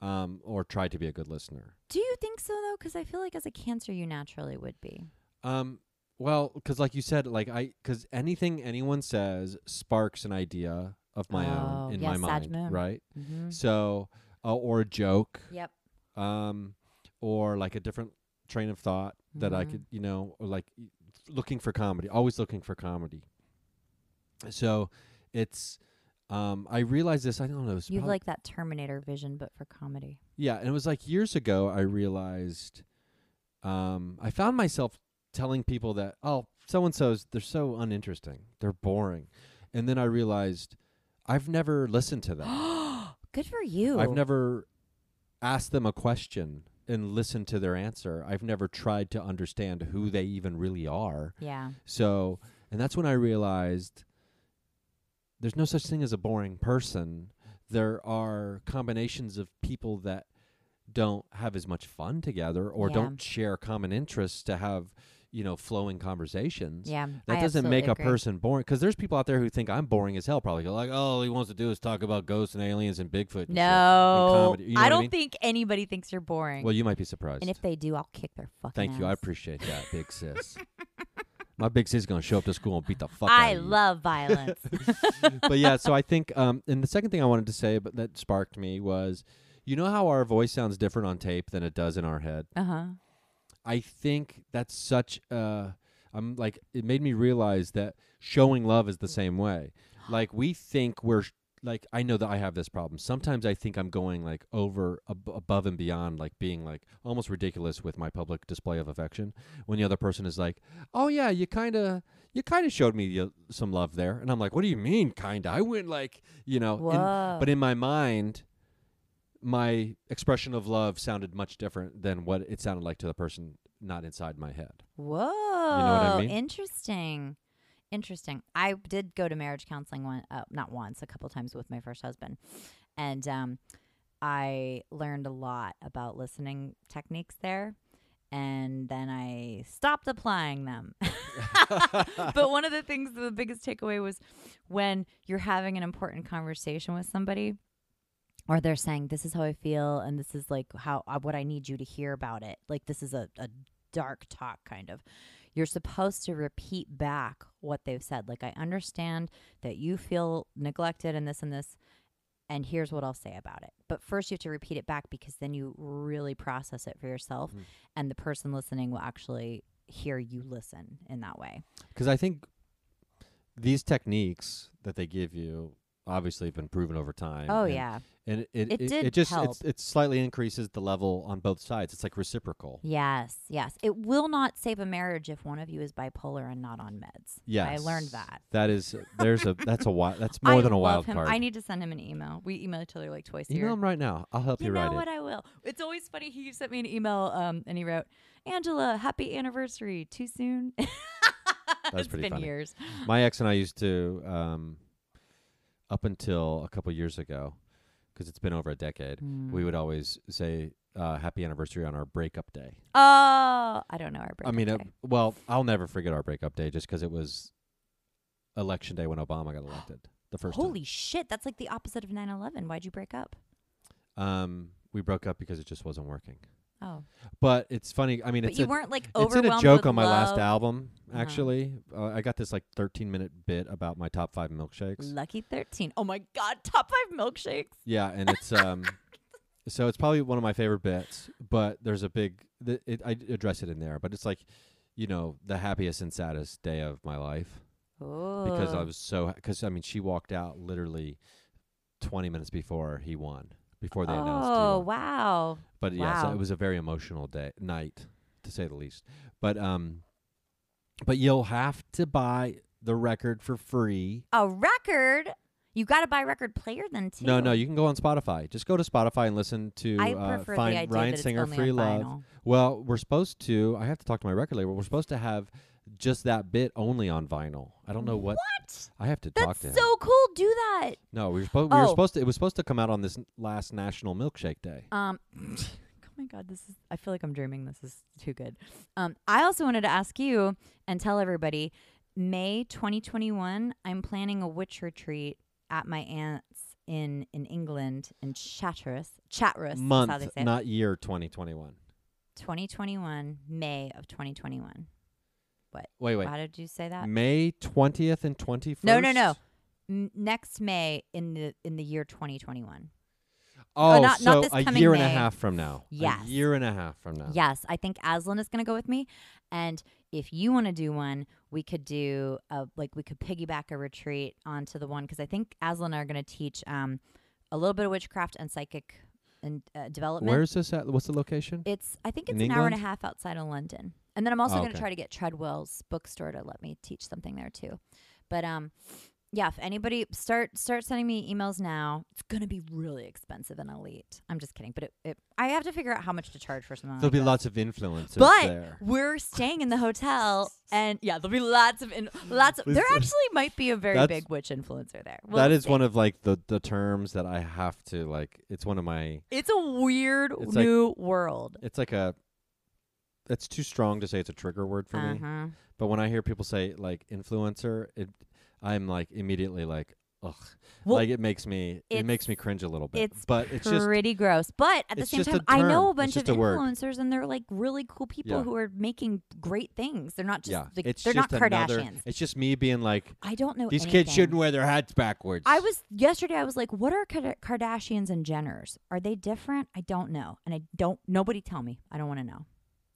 um, or try to be a good listener. Do you think so though? Because I feel like as a cancer, you naturally would be. Um, well, because like you said, like I, because anything anyone says sparks an idea of my Oh, own in yeah, my mind, Moon. right? Mm-hmm. So, uh, or a joke, Yep. um, or like a different train of thought that I Mhm. could, you know, or like looking for comedy, always looking for comedy. So it's, um, I realized this. I don't know. You have like that Terminator vision, but for comedy. yeah, and it was like years ago. I realized, um, I found myself telling people that, oh, so and so's they're so uninteresting, they're boring, and then I realized I've never listened to them. Good for you. I've never asked them a question and listened to their answer. I've never tried to understand who they even really are. Yeah. So, and that's when I realized there's no such thing as a boring person. There are combinations of people that don't have as much fun together or Yeah. don't share common interests to have, you know, flowing conversations. Yeah. That I doesn't make a agree. person boring because there's people out there who think I'm boring as hell. Probably like, oh, all he wants to do is talk about ghosts and aliens and Bigfoot. and shit." No, comedy, you know I don't mean? think anybody thinks you're boring. Well, you might be surprised. and if they do, I'll kick their fucking. Thank you. I appreciate that, big sis. My big sis is gonna show up to school and beat the fuck I out of you. love violence. but yeah, so I think, um, and the second thing I wanted to say, but that sparked me was, you know how our voice sounds different on tape than it does in our head. uh huh. I think that's such. Uh, I'm like, it made me realize that showing love is the same way. Like we think we're sh- like, I know that I have this problem. Sometimes I think I'm going like over ab- above and beyond, like being like almost ridiculous with my public display of affection. When the other person is like, "Oh yeah, you kind of." You kind of showed me some love there, and I'm like, "What do you mean, kind of?" I went like, you know, in- but in my mind, my expression of love sounded much different than what it sounded like to the person not inside my head. Whoa. mean? Interesting. Interesting. I did go to marriage counseling one, uh, not once, a couple times with my first husband, and um, I learned a lot about listening techniques there. And then I stopped applying them. but one of the things, the biggest takeaway was when you're having an important conversation with somebody, or they're saying, "This is how I feel," and this is like how uh, what I need you to hear about it. Like this is a, a dark talk, kind of. You're supposed to repeat back what they've said. Like I understand that you feel neglected and this and this, and here's what I'll say about it. But first, you have to repeat it back because then you really process it for yourself, Mhm. and the person listening will actually hear you listen in that way. Because I think these techniques that they give you obviously been proven over time. Oh and, yeah, and it It it, it just help. it's, it slightly increases the level on both sides. It's like reciprocal. yes, yes. It will not save a marriage if one of you is bipolar and not on meds. Yes, I learned that. That is there's a that's a wild that's more I than a wild him. card. I need to send him an email. We email each other like twice a Email year. him right now. I'll help you, write it. You know write what? it. I will. It's always funny. He sent me an email, um, and he wrote, "Angela, happy anniversary. Too soon." That's it's pretty been funny. years. My ex and I used to, um, up until a couple years ago, because it's been over a decade, we Mm. would always say uh, "Happy Anniversary" on our breakup day. Oh, I don't know our breakup I mean, breakup uh, well, I'll never forget our breakup day, just because it was election day when Obama got elected. The first Holy shit, that's like the opposite of 9/11. Why'd you break up? Um, we broke up because it just wasn't working. Oh, But it's funny. I mean, but it's you a, weren't like it's in a joke on my last love? album. Uh-huh. Actually, uh, I got this like 13 minute bit about my top five milkshakes. Lucky 13. Oh my god, top 5 milkshakes. Yeah, and it's um, so it's probably one of my favorite bits. But there's a big, th- it, I address it in there. But it's like, you know, the happiest and saddest day of my life Oh. because I was so because I mean she walked out literally 20 minutes before he won before they announced. Oh, wow. But yeah, so it was a very emotional day night to say the least. But um, but you'll have to buy the record for free. A record? You got to buy record player then too. No, no, you can go on Spotify. Just go to Spotify and listen to I uh, prefer find the idea Ryan that it's Singer only Free on Love. vinyl. Well, we're supposed to. I have to talk to my record label. We're supposed to have just that bit only on vinyl. I don't know what. What? I have to talk That's to him. so cool. Do that. no, we were supposed. We were Oh. supposed to. It was supposed to come out on this n- last National Milkshake Day. Um, oh my God, this is. I feel like I'm dreaming. This is too good. Um, I also wanted to ask you and tell everybody. May 2021, I'm planning a witch retreat at my aunt's in in England in Chatteris. Chatteris. is how Month, they say it. not year, 2021. 2021, May of 2021. Wait, wait. How did you say that? May 20th and 21st. No, no, no. Next May in the in the year 2021. Oh, not- not so this a year and a half from now. Yes. A year and a half from now. Yes, I think Aslan is going to go with me. And if you want to do one, we could do a, like we could piggyback a retreat onto the one because I think Aslan are going to teach um, a little bit of witchcraft and psychic and uh, development. Where's this at? What's the location? it's I think In it's an hour and a half outside of London. And then I'm also Oh, going to okay. try to get Treadwell's bookstore to let me teach something there too. But um yeah, if anybody start start sending me emails now, it's gonna be really expensive and elite. I'm just kidding, but it, it I have to figure out how much to charge for something. There'll like be lots of influencers But there. we're staying in the hotel, and yeah, there'll be lots of in, lots of. There actually might be a very big witch influencer there. that is one of like the the terms that I have to like. It's one of my. It's a weird It's like- new world. It's like a. It's too strong to say it's a trigger word for me. Uh-huh. But when I hear people say like influencer, it, I'm like immediately like, ugh. Well, like it makes me it makes me cringe a little bit. it's but it's just pretty gross. But at the same time, I know a bunch of a word. influencers, and they're like really cool people Yeah. who are making great things. They're not just yeah. like, it's they're just not another. Kardashians. It's just me being like, I don't know. These anything. kids shouldn't wear their hats backwards. I was yesterday. I was like, "What are Kardashians and Jenners? Are they different? I don't know, and I don't. Nobody tell me. I don't want to know.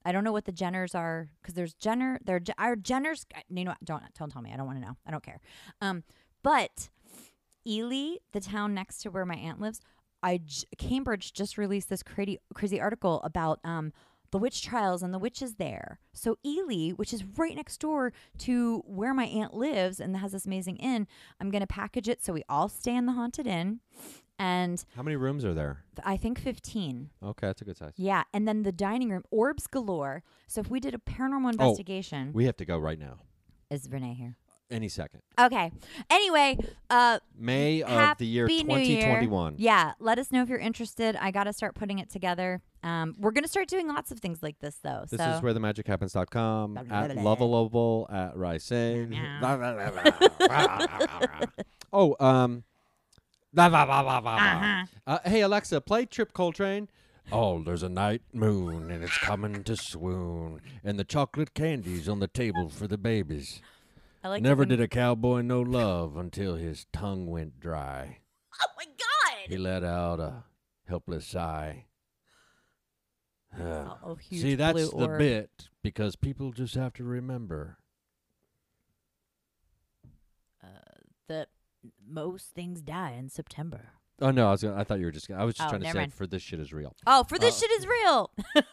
I don't know what the Jenners are because there's Jenner. There are Jenners. You know, don't don't tell me. I don't want to know. I don't care. Um, but Ely, the town next to where my aunt lives, I j- Cambridge just released this crazy crazy article about um the witch trials and the witches there. So Ely, which is right next door to where my aunt lives and has this amazing inn, I'm gonna package it so we all stay in the haunted inn, and how many rooms are there? I think 15. Okay, that's a good size. Yeah, and then the dining room, orbs galore. So if we did a paranormal investigation, We have to go right now. is Renee here? Any second. Okay. Anyway, uh, May of the year New Year. 2021. Yeah, let us know if you're interested. I got to start putting it together. Um, we're gonna start doing lots of things like this though. This so is where the magic happens.com Blah, blah, at blah, blah. lovable at rising. Meow. oh, um, uh-huh. uh, hey Alexa, play Trip Coltrane. Oh, there's a night moon and it's coming to swoon, and the chocolate candies on the table for the babies. I like Never did a cowboy know love until his tongue went dry. Oh my god! He let out a helpless sigh. Uh, Oh, huge see, that's blue the orb. bit because people just have to remember. that most things die in September. Oh no, I was gonna, I thought you were just gonna, I was just Oh, trying to never say mind. for this shit is real. Oh, for this Uh, shit is real.